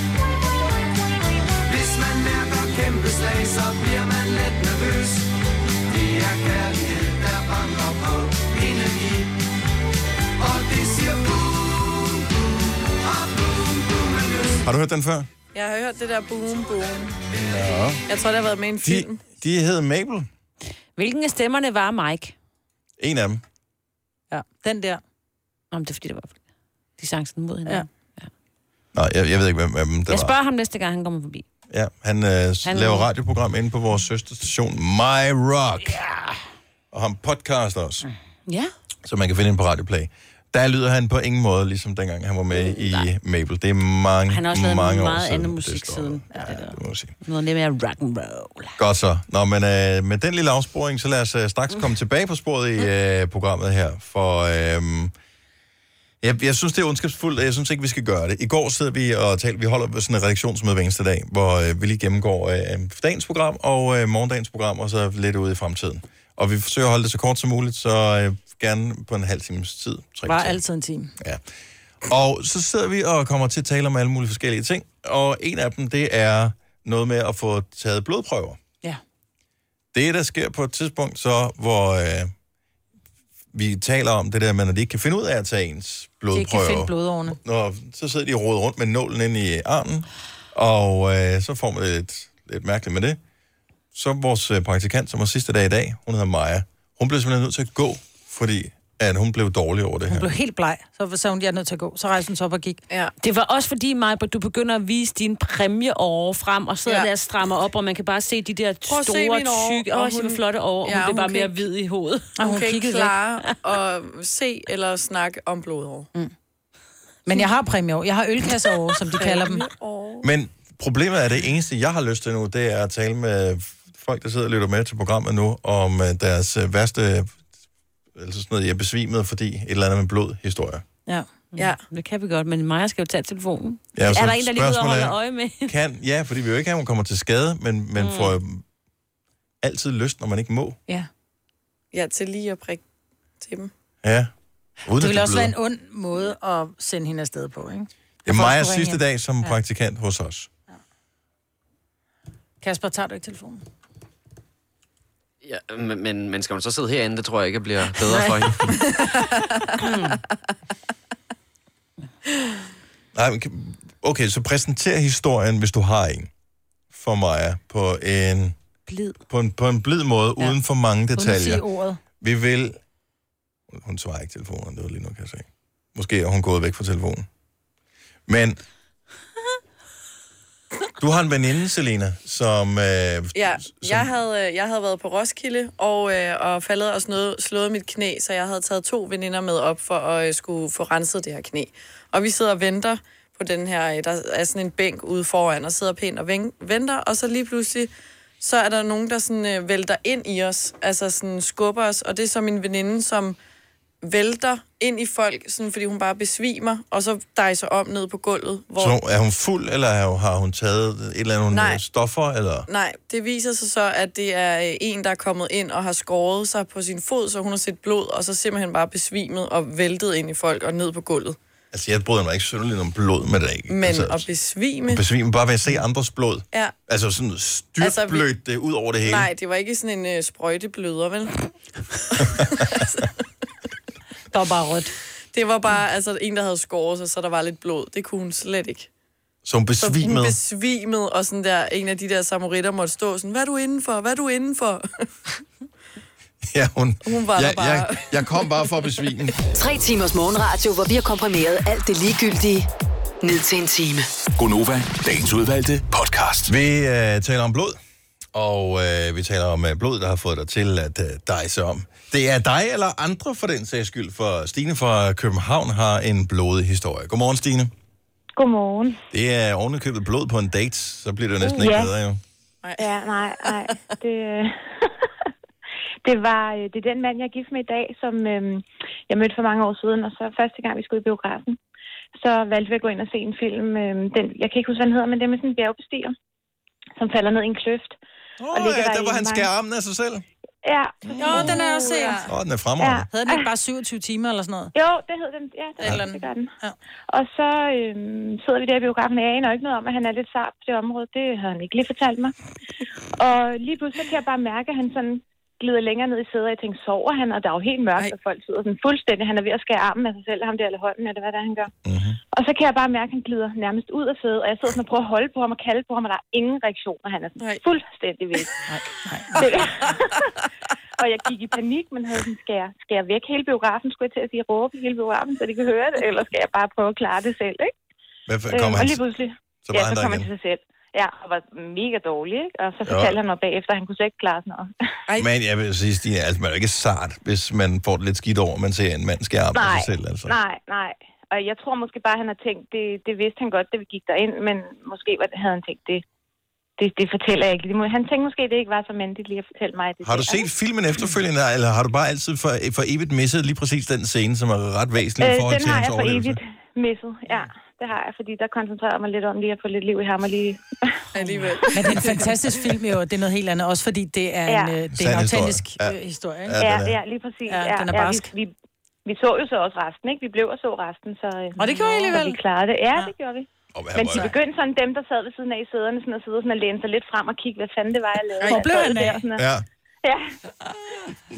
Hvis man mærker kæmpe slag, så bliver man let nervøs. Det er kærlighed, der banker på indeni. Og det siger boom, boom, og boom, boom. Har du hørt den før? Jeg har hørt det der boom boom. Ja. Jeg tror, det har været med i en De, film. de hed Mabel. Hvilken af stemmerne var Mike? En af dem. Ja, den der. Nå, men det er fordi, det var... De sang sådan mod hende. Ja. Nej, jeg, jeg ved ikke, hvem dem det Jeg var. spørger ham næste gang, han kommer forbi. Ja, han, øh, han laver radioprogram inde på vores søsterstation My Rock. Ja. Og han podcaster også, Ja. så man kan finde ind på Radio Play. Der lyder han på ingen måde, ligesom dengang han var med i Mabel. Det er mange, Han har også lavet mange meget siden. andet det musik står siden. der. Ja, det må sige. Noget lidt mere rock and roll. Godt så. Nå, men øh, med den lille afsporing, så lad os øh, straks komme tilbage på sporet i øh, programmet her. For øh, jeg, jeg synes, det er ondskabsfuldt, og jeg synes ikke, vi skal gøre det. I går sidder vi og taler, vi holder sådan en redaktionsmøde hver eneste dag, hvor øh, vi lige gennemgår øh, dagens program og øh, morgendagens program, og så lidt ude i fremtiden. Og vi forsøger at holde det så kort som muligt, så øh, gerne på en halv times tid. Tre Bare kvarter. altid en time. Ja. Og så sidder vi og kommer til at tale om alle mulige forskellige ting, og en af dem, det er noget med at få taget blodprøver. Ja. Det, der sker på et tidspunkt, så hvor øh, vi taler om det der med, at de ikke kan finde ud af at tage ens De ikke kan blodprøver. finde blodårene. Når, så sidder de og roder rundt med nålen ind i armen, og øh, så får man lidt, lidt mærkeligt med det. Så vores øh, praktikant, som var sidste dag i dag, hun hedder Maja, hun blev simpelthen nødt til at gå, fordi at hun blev dårlig over det Hun her. blev helt bleg. Så sagde hun, jeg er nødt til at gå. Så rejste hun sig op og gik. Ja. Det var også fordi, Maja, du begynder at vise din præmieår frem, og sidder Ja. der og strammer op, og man kan bare se de der Prøv store, tykke, og hun- flotte år, og Ja, hun hun bliver bare kan mere ikke- hvid i hovedet. Og hun, hun kan ikke klare at se eller snakke om blodår. Mm. Men jeg har præmieår. Jeg har ølkasseår, som de kalder dem. Men problemet er, det eneste, jeg har lyst til nu, det er at tale med folk, der sidder og lytter med til programmet nu, om øh, deres øh, værste, altså sådan noget, jeg besvimede, fordi et eller andet med blod, historie. Ja. ja. Det kan vi godt, men Maja skal jo tage telefonen. Ja, er der en, der lige ud og holder er- øje med? Kan, ja, fordi vi vil jo ikke have, at hun kommer til skade, men, men mm. får altid lyst, når man ikke må. Ja. Ja, til lige at prikke til dem. Ja. Uden Det ville også være bløder. en ond måde at sende hende afsted på, ikke? Det er Majas sidste hjem. dag som Ja. praktikant hos os. Kasper, tager du ikke telefonen? Ja, men, men, skal man så sidde herinde? Det tror jeg ikke bliver bedre for hende. Nej, men kan- okay, så præsenter historien, hvis du har en, for Maja, på en... Blid. På en, på en blid måde, ja. uden for mange sige detaljer. ordet. Vi vil... Hun- Hun svarer ikke telefonen, det var lige nu, kan jeg se. Måske er hun gået væk fra telefonen. Men... Du har en veninde, Selina, som... Øh, Ja, jeg havde, øh, jeg havde været på Roskilde og, øh, og faldet og slået, slået mit knæ, så jeg havde taget to veninder med op for at øh, skulle få renset det her knæ. Og vi sidder og venter på den her, øh, der er sådan en bænk ude foran, og sidder pænt og ven- venter, og så lige pludselig, så er der nogen, der sådan øh, vælter ind i os, altså sådan skubber os, og det er så min veninde, som vælter ind i folk, sådan, fordi hun bare besvimer, og så dejser om ned på gulvet. Hvor... Så er hun fuld, eller er har hun taget et eller andet Nej. Stoffer, eller... Nej, det viser sig så, at det er øh, en, der er kommet ind og har skåret sig på sin fod, så hun har set blod, og så simpelthen bare besvimet og væltet ind i folk og ned på gulvet. Altså, jeg bryder mig ikke synderligt om blod med det, ikke? Men altså, at besvime... besvime bare ved at se andres blod. Ja. Altså sådan styrtblødt altså, det ud over det hele. Nej, det var ikke sådan en øh, sprøjtebløder, vel? Der var bare rødt. Det var bare altså, en, der havde skåret sig, så der var lidt blod. Det kunne hun slet ikke. Så hun Så hun besvimede. besvimede, og sådan der, en af de der samaritter måtte stå sådan, hvad er du inden for? Hvad er du inden for? Ja, hun, Hun var der jeg, bare. jeg, jeg kom bare for at besvime. Tre timers morgenradio, hvor vi har komprimeret alt det ligegyldige ned til en time. Gonova, dagens udvalgte podcast. Vi øh, taler om blod, og øh, vi taler om øh, blod, der har fået dig til at øh, dejse om. Det er dig eller andre for den sags skyld, for Stine fra København har en blodig historie. Godmorgen, Stine. Godmorgen. Det er ovenikøbet blod på en date, så bliver det jo næsten ikke Ja. bedre jo. Ja, nej, nej. Det, øh, det var øh, det er den mand, jeg er gift med i dag, som øh, jeg mødte for mange år siden, og så første gang, vi skulle i biografen, så valgte vi at gå ind og se en film. Øh, den, jeg kan ikke huske, hvad den hedder, men det er med sådan en bjergbestiger, som falder ned i en kløft. Åh, ja, der var han skærer armen af sig selv. Ja. Jo, den er jeg også set. Åh, den er fremragende. Hedder den ikke bare 27 timer eller sådan noget? Jo, det hed den. Ja, det, Eller det gør den. Ja. Og så øhm, sidder vi der i biografen, og jeg aner ikke noget om, at han er lidt sart på det område. Det havde han ikke lige fortalt mig. Og lige pludselig så kan jeg bare mærke, at han sådan glider længere ned i sædet, og jeg tænker, sover han? Og der er jo helt mørkt, og folk sidder sådan fuldstændig. Han er ved at skære armen af sig selv, ham der eller hånden, eller hvad det er, han gør. Mm-hmm. Og så kan jeg bare mærke, at han glider nærmest ud af sædet, og jeg sidder sådan og prøver at holde på ham og kalde på ham, og der er ingen reaktioner. Han er sådan fuldstændig væk. Nej, nej. og jeg gik i panik, men havde sådan, skal jeg, skal jeg væk hele biografen, skulle jeg til at sige, råbe hele biografen, så de kan høre det, eller skal jeg bare prøve at klare det selv, ikke? Hvad for- kom og han- lige pludselig, så var ja, han så der kom han til sig selv. Ja, og var mega dårlig, ikke? Og så Jo. fortalte han mig bagefter, at han kunne slet ikke klare sådan noget. Men jeg vil sige, Stine, altså, man er jo ikke sart, hvis man får det lidt skidt over, at man ser en mand af nej, sig selv. Altså. nej, nej. Og jeg tror måske bare, han har tænkt, det, det vidste han godt, da vi gik derind, men måske var det, havde han tænkt, det, det, det fortæller jeg ikke. Det må- Han tænkte måske, det ikke var så mandigt lige at fortælle mig det. Har du set filmen efterfølgende, eller har du bare altid for, for evigt misset lige præcis den scene, som er ret væsentlig i Øh, forhold den til har hans jeg for overlevelse? evigt misset, ja. Det har jeg, fordi der koncentrerer jeg mig lidt om lige at få lidt liv i ham og lige... Alligevel. Men det er en fantastisk film jo, det er noget helt andet, også fordi det er en, Ja. øh, det er en autentisk historie. øh, historie. Ja, ja, ja, lige præcis. Ja, Ja, den er ja, barsk. vi, vi, vi så jo så også resten, ikke? Vi blev og så resten, så... øh, Og det gjorde I alligevel? Så vi klarede det. Ja, det gjorde vi. Og Men de begyndte sådan, dem der sad ved siden af i sæderne, sådan at sidde sådan og læne sig lidt frem og kigge, hvad fanden det var, jeg lavede. Hvor blev han Der, af? sådan at- Ja. Ja.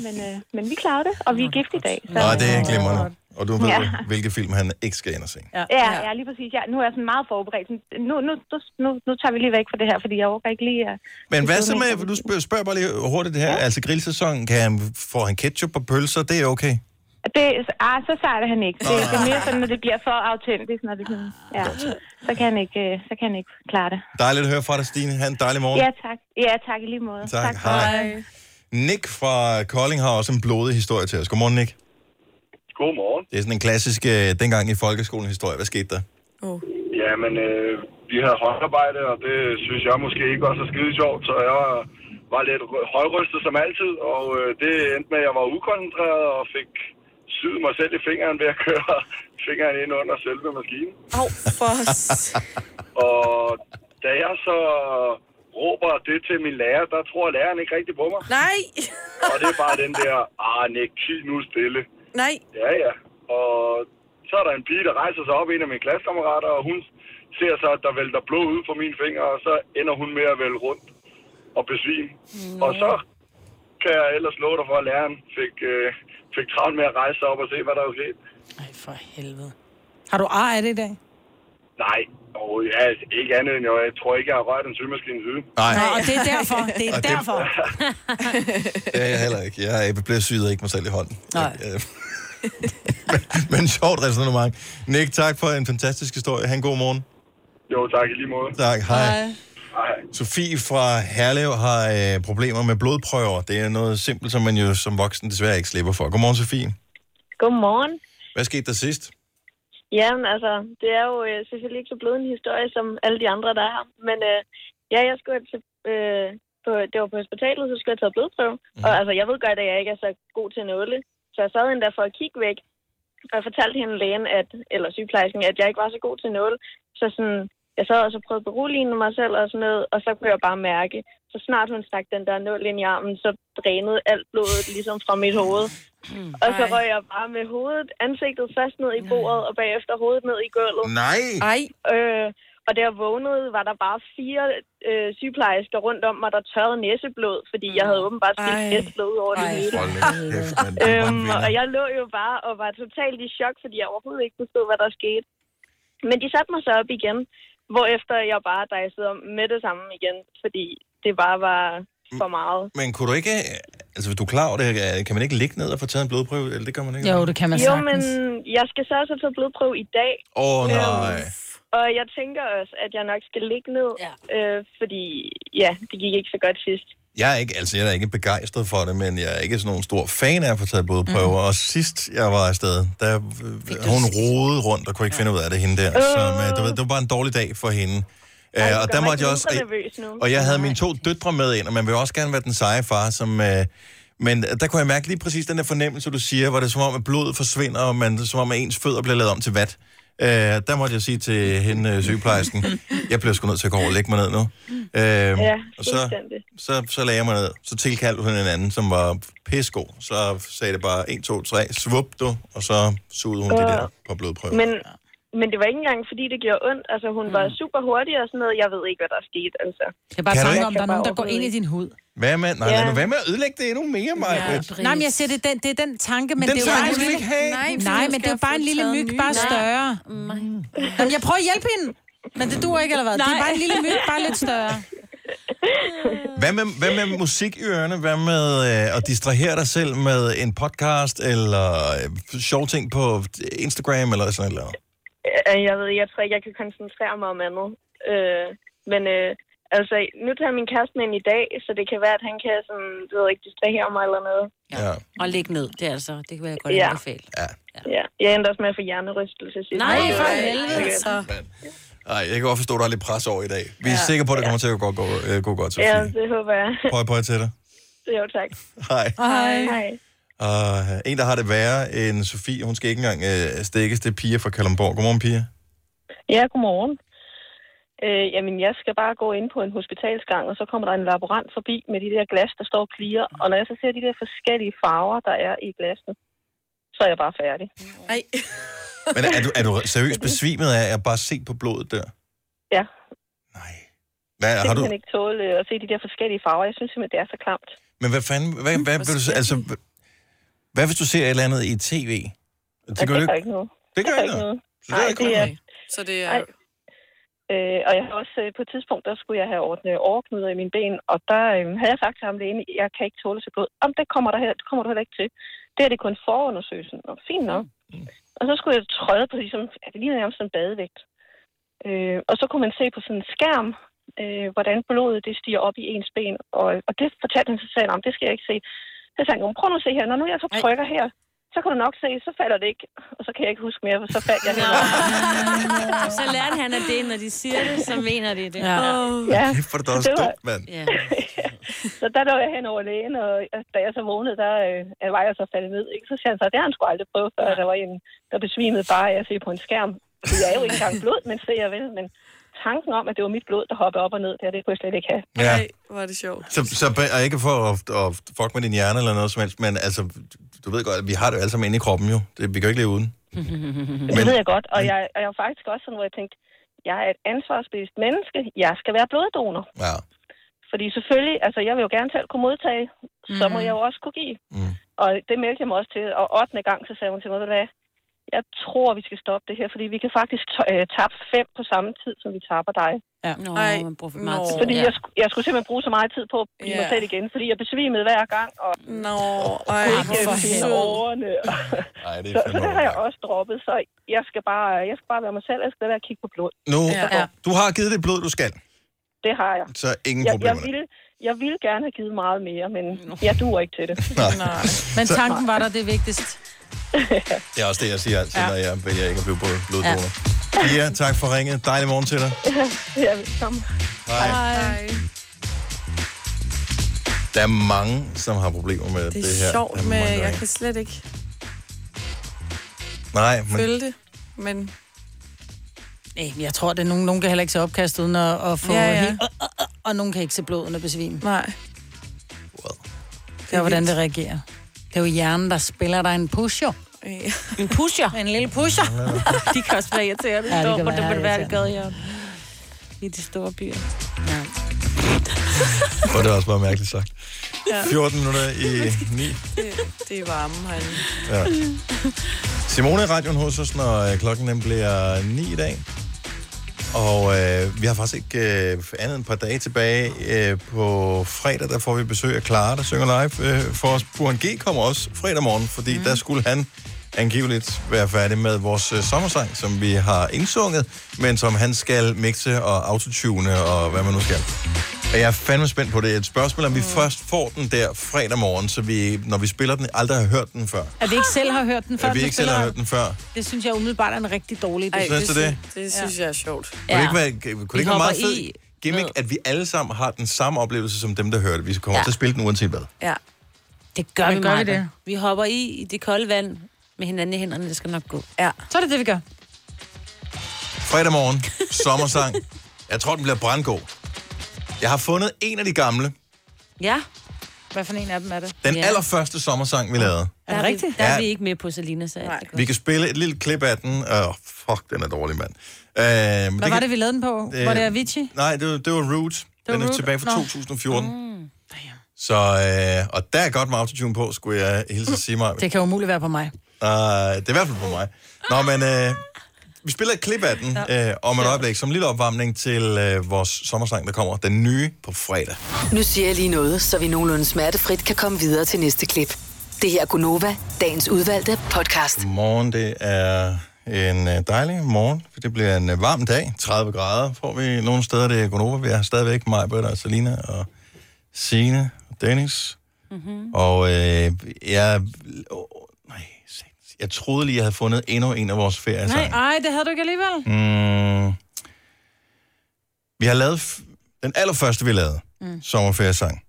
Men, øh, men vi klarede det, og vi er gift i dag. Så, Nå, det er glimrende. Og du ved, Ja. hvilke film han ikke skal ind og se. Ja, ja, ja, lige præcis. Ja, nu er jeg sådan meget forberedt. Nu, nu, nu, nu, nu tager vi lige væk fra det her, fordi jeg overgår ikke lige... at- Men hvad så med, med- du spørger, spørger bare lige hurtigt det her, ja. altså grillsæson, kan han, får han ketchup på pølser, det er okay? Det, ah, så sejt er han ikke. Det, det er mere sådan, når det bliver for autentisk, når det sådan, ja. Så kan han ikke, øh, så kan han ikke klare det. Dejligt at høre fra dig, Stine. Ha' en dejlig morgen. Ja, tak. Ja, tak i lige måde. Tak. Hej. Nick fra Kolding har også en blodig historie til os. Godmorgen, Nick. Godmorgen. Det er sådan en klassisk øh, dengang i folkeskolen historie. Hvad skete der? Jamen, øh, vi havde håndarbejde, og det synes jeg måske ikke var så skide sjovt, så jeg var lidt højrystet som altid, og øh, det endte med, at jeg var ukoncentreret og fik syet mig selv i fingeren ved at køre fingeren ind under selve maskinen. Au, for Og da jeg så råber det til min lærer, der tror læreren ikke rigtig på mig. Nej! Og det er bare den der, ah, Nick, sig nu stille. Nej. Ja, ja. Og så er der en pige, der rejser sig op, en af mine klassekammerater, og hun ser så, at der vælter blod ud fra mine fingre, og så ender hun med at vælge rundt og besvime. Og så kan jeg ellers love dig for, at læreren fik, øh, fik travlt med at rejse sig op og se, hvad der var sket. Ej, for helvede. Har du ar af det i dag? Nej, og ja, ikke andet end, jeg, jeg tror ikke, jeg har rørt en symaskine siden. Nej. Nå, og det er derfor. Det er derfor. Det er jeg heller ikke. Jeg blev syet ikke mig selv i hånden. Nej. Øh, men, men sjovt resonemang. Nick, tak for en fantastisk historie. Ha' en god morgen. Jo, tak i lige måde. Tak, hej. Hej. Sofie fra Herlev har øh, problemer med blodprøver. Det er noget simpelt, som man jo som voksen desværre ikke slipper for. Godmorgen, Sofie. Godmorgen. Hvad skete der sidst? Jamen, altså, det er jo øh, selvfølgelig ikke så blød en historie, som alle de andre, der er her. Men øh, ja, jeg skulle til, øh, på, det var på hospitalet, så skulle jeg tage blodprøve. Mm. Og altså, jeg ved godt, at jeg ikke er så god til nåle. Så jeg sad endda for at kigge væk. Og jeg fortalte hende lægen, at, eller sygeplejersken, at jeg ikke var så god til nåle. Så sådan, jeg sad også og prøvede at berolige mig selv og sådan noget, og så kunne jeg bare mærke, så snart hun stak den der nål ind i armen, så drænede alt blodet ligesom fra mit hoved. Og så røg jeg bare med hovedet, ansigtet først ned i bordet, og bagefter hovedet ned i gulvet. Nej! Ej. Øh, og da jeg vågnede, var der bare fire øh, sygeplejersker rundt om mig, der tørrede næseblod, fordi jeg havde åbenbart spildt næseblod over det hele. Hold kæft, Øhm, og jeg lå jo bare og var totalt i chok, fordi jeg overhovedet ikke forstod, hvad der skete. Men de satte mig så op igen, hvorefter jeg bare dejsede om med det samme igen, fordi det bare var for meget. Men kunne du ikke... Altså, hvis du er klar over det, øh, kan man ikke ligge ned og få taget en blodprøve? Eller det kan man ikke? Jo, det kan man Jo, sagtens. men jeg skal så også tage blodprøve i dag. Åh, oh, nej. Og jeg tænker også, at jeg nok skal ligge ned, ja. øh, fordi ja, det gik ikke så godt sidst. Jeg er ikke, altså jeg er ikke begejstret for det, men jeg er ikke sådan nogen stor fan af at få taget blodprøver. Mm. Og sidst jeg var afsted, der øh, hun rodede rundt og kunne ikke ja. finde ud af det, hende der. Øh. Så men, du ved, det var bare en dårlig dag for hende. Ej, det og der måtte jeg også... Og jeg havde mine to døtre med ind, og man vil også gerne være den seje far, som... Øh, men der kunne jeg mærke lige præcis den der fornemmelse, du siger, hvor det er som om, at blodet forsvinder, og man, som om, at ens fødder bliver lavet om til vat. Øh, der måtte jeg sige til hende, øh, sygeplejersken, jeg bliver sgu nødt til at gå over og lægge mig ned nu. Øh, Ja, og så, så, så lagde jeg mig ned. Så tilkaldte hun en anden, som var pissegod. Så sagde det bare 1, 2, 3, svup du, og så sugede hun de Øh, der på blodprøver. Men, men det var ikke engang, fordi det gjorde ondt. Altså, hun var super hurtig og sådan noget. Jeg ved ikke, hvad der er sket, altså. Det er bare Kan om, der er nogen, der går ind i din hud. Hvad med, nej, Ja. nu være med at ødelægge det endnu mere, Maja. Ja. Nej, men jeg siger, det er den, det er den tanke, men Den det er jo tanke bare en skal vi lille... ikke have. Nej, Nej men det er jo bare en lille myg, bare Nej. større. Jamen, jeg prøver at hjælpe hende. Men det duer ikke, eller hvad? Det er Nej. bare en lille myg, bare lidt større. Hvad med, hvad med musik i ørerne? Hvad med øh, at distrahere dig selv med en podcast, eller øh, sjove ting på Instagram, eller sådan noget? Øh, Jeg ved, jeg tror ikke, jeg kan koncentrere mig om andet. Øh, men øh, altså, nu tager min kæreste med ind i dag, så det kan være, at han kan sådan, du ved ikke, distrahere mig eller noget. Ja. Og ligge ned, det er altså, det kan jeg godt Ja. anbefale. Ja. Ja, jeg endte også med at få hjernerystelse sidst. Nej, for helvede, det var- så. Ej, jeg kan godt forstå, at der er lidt pres over i dag. Vi er Ja. sikre på, at det kommer til at gå, gå, øh, gå godt, Sofie. Ja, det håber jeg. Prøv prøv til dig. Jo, tak. Hej. Hej. Hej. Og øh, en, der har det værre end Sofie, hun skal ikke engang øh, stikkes, det er Pia fra Kalundborg. Godmorgen, Pia. Ja, godmorgen. Øh, jamen, jeg skal bare gå ind på en hospitalsgang, og så kommer der en laborant forbi med de der glas, der står clear. Og når jeg så ser de der forskellige farver, der er i glassene, så er jeg bare færdig. Nej. Men er du, er du seriøst besvimet af at bare se på blodet der? Ja. Hvad, Jeg har du, kan ikke tåle øh, at se de der forskellige farver. Jeg synes simpelthen, det er så klamt. men hvad fanden, hvad, hvad, s- altså, hvad- hvis du ser et eller andet i tv? Ja, det gør du gør ikke noget. Det gør ikke noget. Så det er Nej, ikke det er... Så det er... Ej. Øh, og jeg har også øh, på et tidspunkt, der skulle jeg have ordnet overknuder i mine ben, og der øh, havde jeg sagt til ham lægen, jeg kan ikke tåle så blod. Om det kommer, der her, det kommer du heller ikke til. Det er det kun forundersøgelsen. Og fint nok. Og så skulle jeg træde på, ligesom, ja, det ligner nærmest sådan en badevægt. Øh, og så kunne man se på sådan en skærm, øh, hvordan blodet det stiger op i ens ben. Og, og det fortalte han sig selv om, det skal jeg ikke se. Så sagde han, "Jo, prøv nu at se her, når nu jeg så trykker her, så kan du nok se, så falder det ikke. Og så kan jeg ikke huske mere, for så faldt jeg heller. Så lærte han af det, når de siger det, så mener de det. Ja. Ja. Kæft, er det da også Det var- dumt, mand. Ja. så der lå jeg hen over lægen, og da jeg så vågnede, der øh, var jeg så faldet ned. Ikke? Så siger han så, det har han sgu aldrig prøvet før. Der var en, der besvimede bare af at se på en skærm. Jeg er jo ikke engang blod, men ser jeg vel. Men tanken om, at det var mit blod, der hoppede op og ned, der, det kunne jeg slet ikke have. Ja. Hvor er det sjovt. Så, så og ikke for at, at fuck med din hjerne eller noget som helst, men altså, du ved godt, at vi har det jo alle sammen inde i kroppen jo. Det, vi kan jo ikke leve uden. Men, det ved jeg godt, og jeg, og jeg var faktisk også sådan, hvor jeg tænkte, jeg er et ansvarsbevidst menneske. Jeg skal være bloddonor. Ja. Fordi selvfølgelig, altså jeg vil jo gerne selv kunne modtage, så må jeg jo også kunne give. Mm. Og det meldte jeg mig også til. Og 8. gang, så sagde hun til mig, hvad, jeg tror, vi skal stoppe det her, fordi vi kan faktisk øh, tabe fem på samme tid, som vi taber dig. Ja. Nå, Ej, man bruger for meget tid. Fordi Ja. jeg, sku- jeg skulle simpelthen bruge så meget tid på at blive mig Ja. selv igen, fordi jeg besvimede hver gang, og Nå, og ej, ikke finde årene. Ej, det så, så det har jeg også droppet, så jeg skal bare, jeg skal bare være mig selv, jeg skal være at kigge på blod. Nu, Ja. du har givet det blod, du skal. Det har jeg. Så ingen jeg, jeg, problemer. ville, jeg ville gerne have givet meget mere, men jeg duer ikke til det. Nej. Men tanken var der det vigtigste. Det er også det, jeg siger altid, ja. Ja. når jeg vælger ikke at blive blod- bloddonor. Ja. Pia, tak for ringet. Dejlig morgen til dig. ja, velkommen. Hej. Hej. Der er mange, som har problemer med det, Det det her. er sjovt, Der er men mange, der jeg kan slet ikke Nej, men følge det. Men Nej, jeg tror, det er nogen, nogen kan heller ikke se opkast uden at, at få Ja, ja, ja. ja. helt... Og nogen kan ikke se blod under besvim. nej. Det er, hvordan det reagerer. Det er jo hjernen, der spiller dig en push, jo. En pusher. En lille pusher. De kan også være irriterende. Ja, det Ja, kan det være kan være det jeg. I de store byer. Og det er også bare mærkeligt sagt. Ja. 14 minutter i 9. Det, det er varme herinde. Ja. Simone i radioen hos os, når øh, klokken den bliver 9 i dag. Og øh, vi har faktisk ikke øh, andet end et par dage tilbage. Øh, på fredag, der får vi besøg af Clara, der synger live øh, for os. Buren G kommer også fredag morgen, fordi mm. der skulle han angiveligt være færdig med vores øh, sommersang, som vi har indsunget, men som han skal mixe og autotune og hvad man nu skal. Og jeg er fandme spændt på det. Et spørgsmål, om vi først får den der fredag morgen, så vi, når vi spiller den, aldrig har hørt den før. At vi ikke selv har hørt den før. At vi ikke selv har hørt den før. Det synes jeg umiddelbart er en rigtig dårlig idé. Ej, Synes du det? Det synes jeg er sjovt. Kunne det ikke være, kunne det ikke være meget fed gimmick, at vi alle sammen har den samme oplevelse som dem, der hører det? Vi kommer Ja. til at spille den uanset hvad. Ja. Det gør vi, gør vi det? Vi hopper i, i det kolde vand med hinanden i hænderne. Det skal nok gå. Ja. Så er det det, vi gør. Fredag morgen, sommersang. Jeg tror, den bliver brandgod. Jeg har fundet en af de gamle. Ja. Hvad for en af dem er det? Den Ja. allerførste sommersang, vi lavede. Er det rigtigt? Der er vi ikke med på, Selina sagde. Nej. Vi kan spille et lille klip af den. Åh, oh, fuck, den er dårlig, mand. Uh, Hvad var det, vi lavede den på? Øh, Var det Avicii? Nej, det var, det var Root. var Den er Root? tilbage fra Nå. 2014. Mm. Så, øh, og der er godt med autotune på, skulle jeg hilse at sige mig. Det kan umuligt være på mig. Uh, det er i hvert fald på mig. Nå, men øh, vi spiller et klip af den øh, om et øjeblik, som en lille opvarmning til øh, vores sommersang, der kommer. Den nye på fredag. Nu siger jeg lige noget, så vi nogenlunde smertefrit kan komme videre til næste klip. Det her er Gunova, dagens udvalgte podcast. Morgen, det er en øh, dejlig morgen, for det bliver en øh, varm dag. 30 grader får vi nogle steder, det er Gunova. Vi har stadigvæk mig, Britta og Selina og Signe og Dennis. Mm-hmm. Og øh, jeg... Jeg troede lige, jeg havde fundet endnu en af vores ferier. Nej, ej, det havde du ikke alligevel. Mm, vi har lavet... f- Den allerførste, vi lavede, mm. sommerferiesang.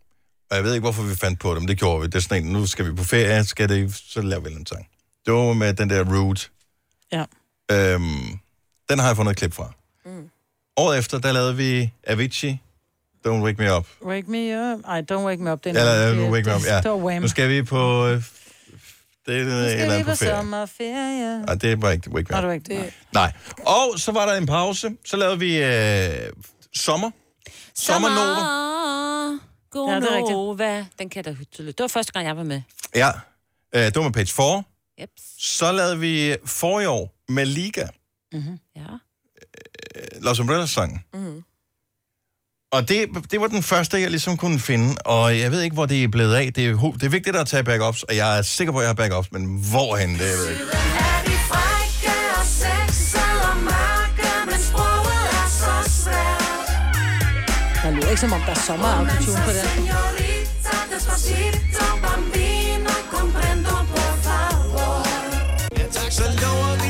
Og jeg ved ikke, hvorfor vi fandt på det, men det gjorde vi. Det er sådan en, nu skal vi på ferie, skal det, så laver vi en sang. Det var med den der Root. Ja. Øhm, den har jeg fundet et klip fra. Mm. Året efter, der lavede vi Avicii, Don't Wake Me Up. Wake me up. Ej, don't wake me up. Det er Eller uh, Wake Me Up, ja. Nu skal vi på... øh, Det er et Nu eller andet på ferie. sommerferie. Nej, det var ikke Me Nå, Up. det var ikke det. Nej. Og så var der en pause. Så lavede vi øh, sommer. Sommernova. God Ja, det er rigtigt. Nova. Den kan jeg da tydeligt. Det var første gang, jeg var med. Ja. Øh, det var med page 4. Yep. Så lavede vi for i år med Liga. Mm-hmm. Ja. Los Umbrellas-sangen. Mm-hmm. Og det, det var den første, jeg ligesom kunne finde. Og jeg ved ikke, hvor det er blevet af. Det er, det er vigtigt at tage backups, og jeg er sikker på, at jeg har backups, men hvorhen, det jeg ved jeg ikke. Der lyder ikke som om, der er sommer på den.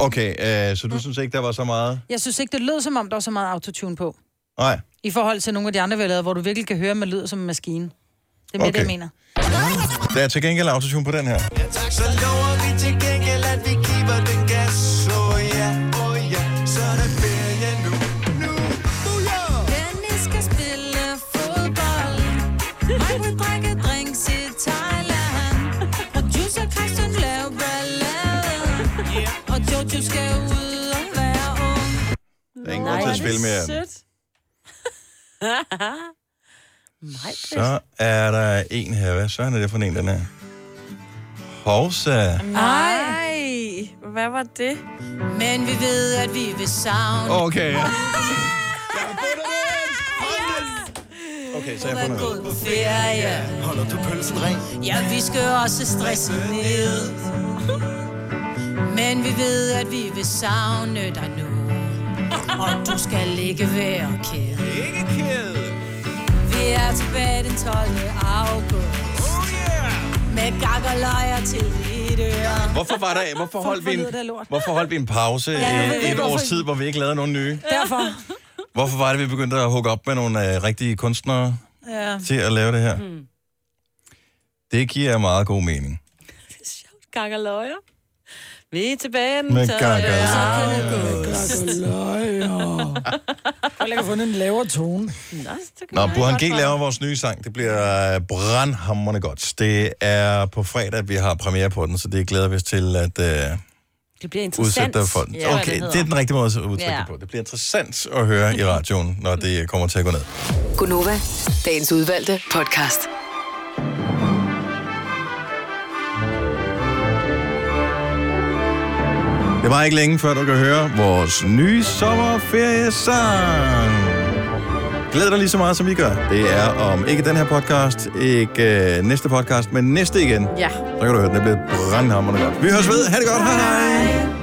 Okay, øh, så du synes ikke, der var så meget? Jeg synes ikke, det lød som om, der var så meget autotune på. Nej. I forhold til nogle af de andre, vi har lavet, hvor du virkelig kan høre, at man lyder som en maskine. Det er mere Okay. det, jeg mener. Der er til gengæld autotune på den her. Tak, så lover vi til gengæld, at vi giver den gas. Oh ja, oh ja, så er det ferie nu. Nu, nu ja. Dennis skal spille fodbold. Mig vil drikke drinks i Thailand. Producer Christian laver ballade. Og Jojo skal ud og være ung. Der er ingen grund til at spille mere. Sødt. Så er der en her. Hvad så er det for en, den her? Hovsa. Nej, hvad var det? Men vi ved, at vi vil savne. Okay, ja. Okay, så jeg fundet Gå på ferie. Holder du pølsen ren? Ja, vi skal også stresse ned. Men vi ved, at vi vil savne dig nu. Og du skal ikke være ked. Ikke ked. Vi er tilbage den 12. august. Oh yeah! Med gak og løjer til dit øre. Hvorfor var der, hvorfor holdt, vi en, det hvorfor holdt vi en pause Ja, et hvorfor års tid, hvor vi ikke lavede nogen nye? Derfor. Hvorfor var det, vi begyndte at hugge op med nogle øh, rigtige kunstnere Ja. til at lave det her? Hmm. Det giver meget god mening. Gang og løjer. Vi er tilbage Med gang og Jeg har fundet en lavere tone. Nå, Burhan G laver vores nye sang. Det bliver brandhammerende godt. Det er på fredag, at vi har premiere på den, så det glæder vi os til at uh, Det bliver interessant. udsætte for den. Ja, Okay, det er den rigtige måde at udtrykke Ja. det på. Det bliver interessant at høre i radioen, når det kommer til at gå ned. Gunova, dagens udvalgte podcast. Det var ikke længe før, du kan høre vores nye sommerferiesang. Glæder dig lige så meget, som vi gør. Det er om ikke den her podcast, ikke øh, næste podcast, men næste igen. Ja. Så kan du høre, den. det bliver brandhammerende godt. Vi høres ved. Ha' det godt. Hej hej.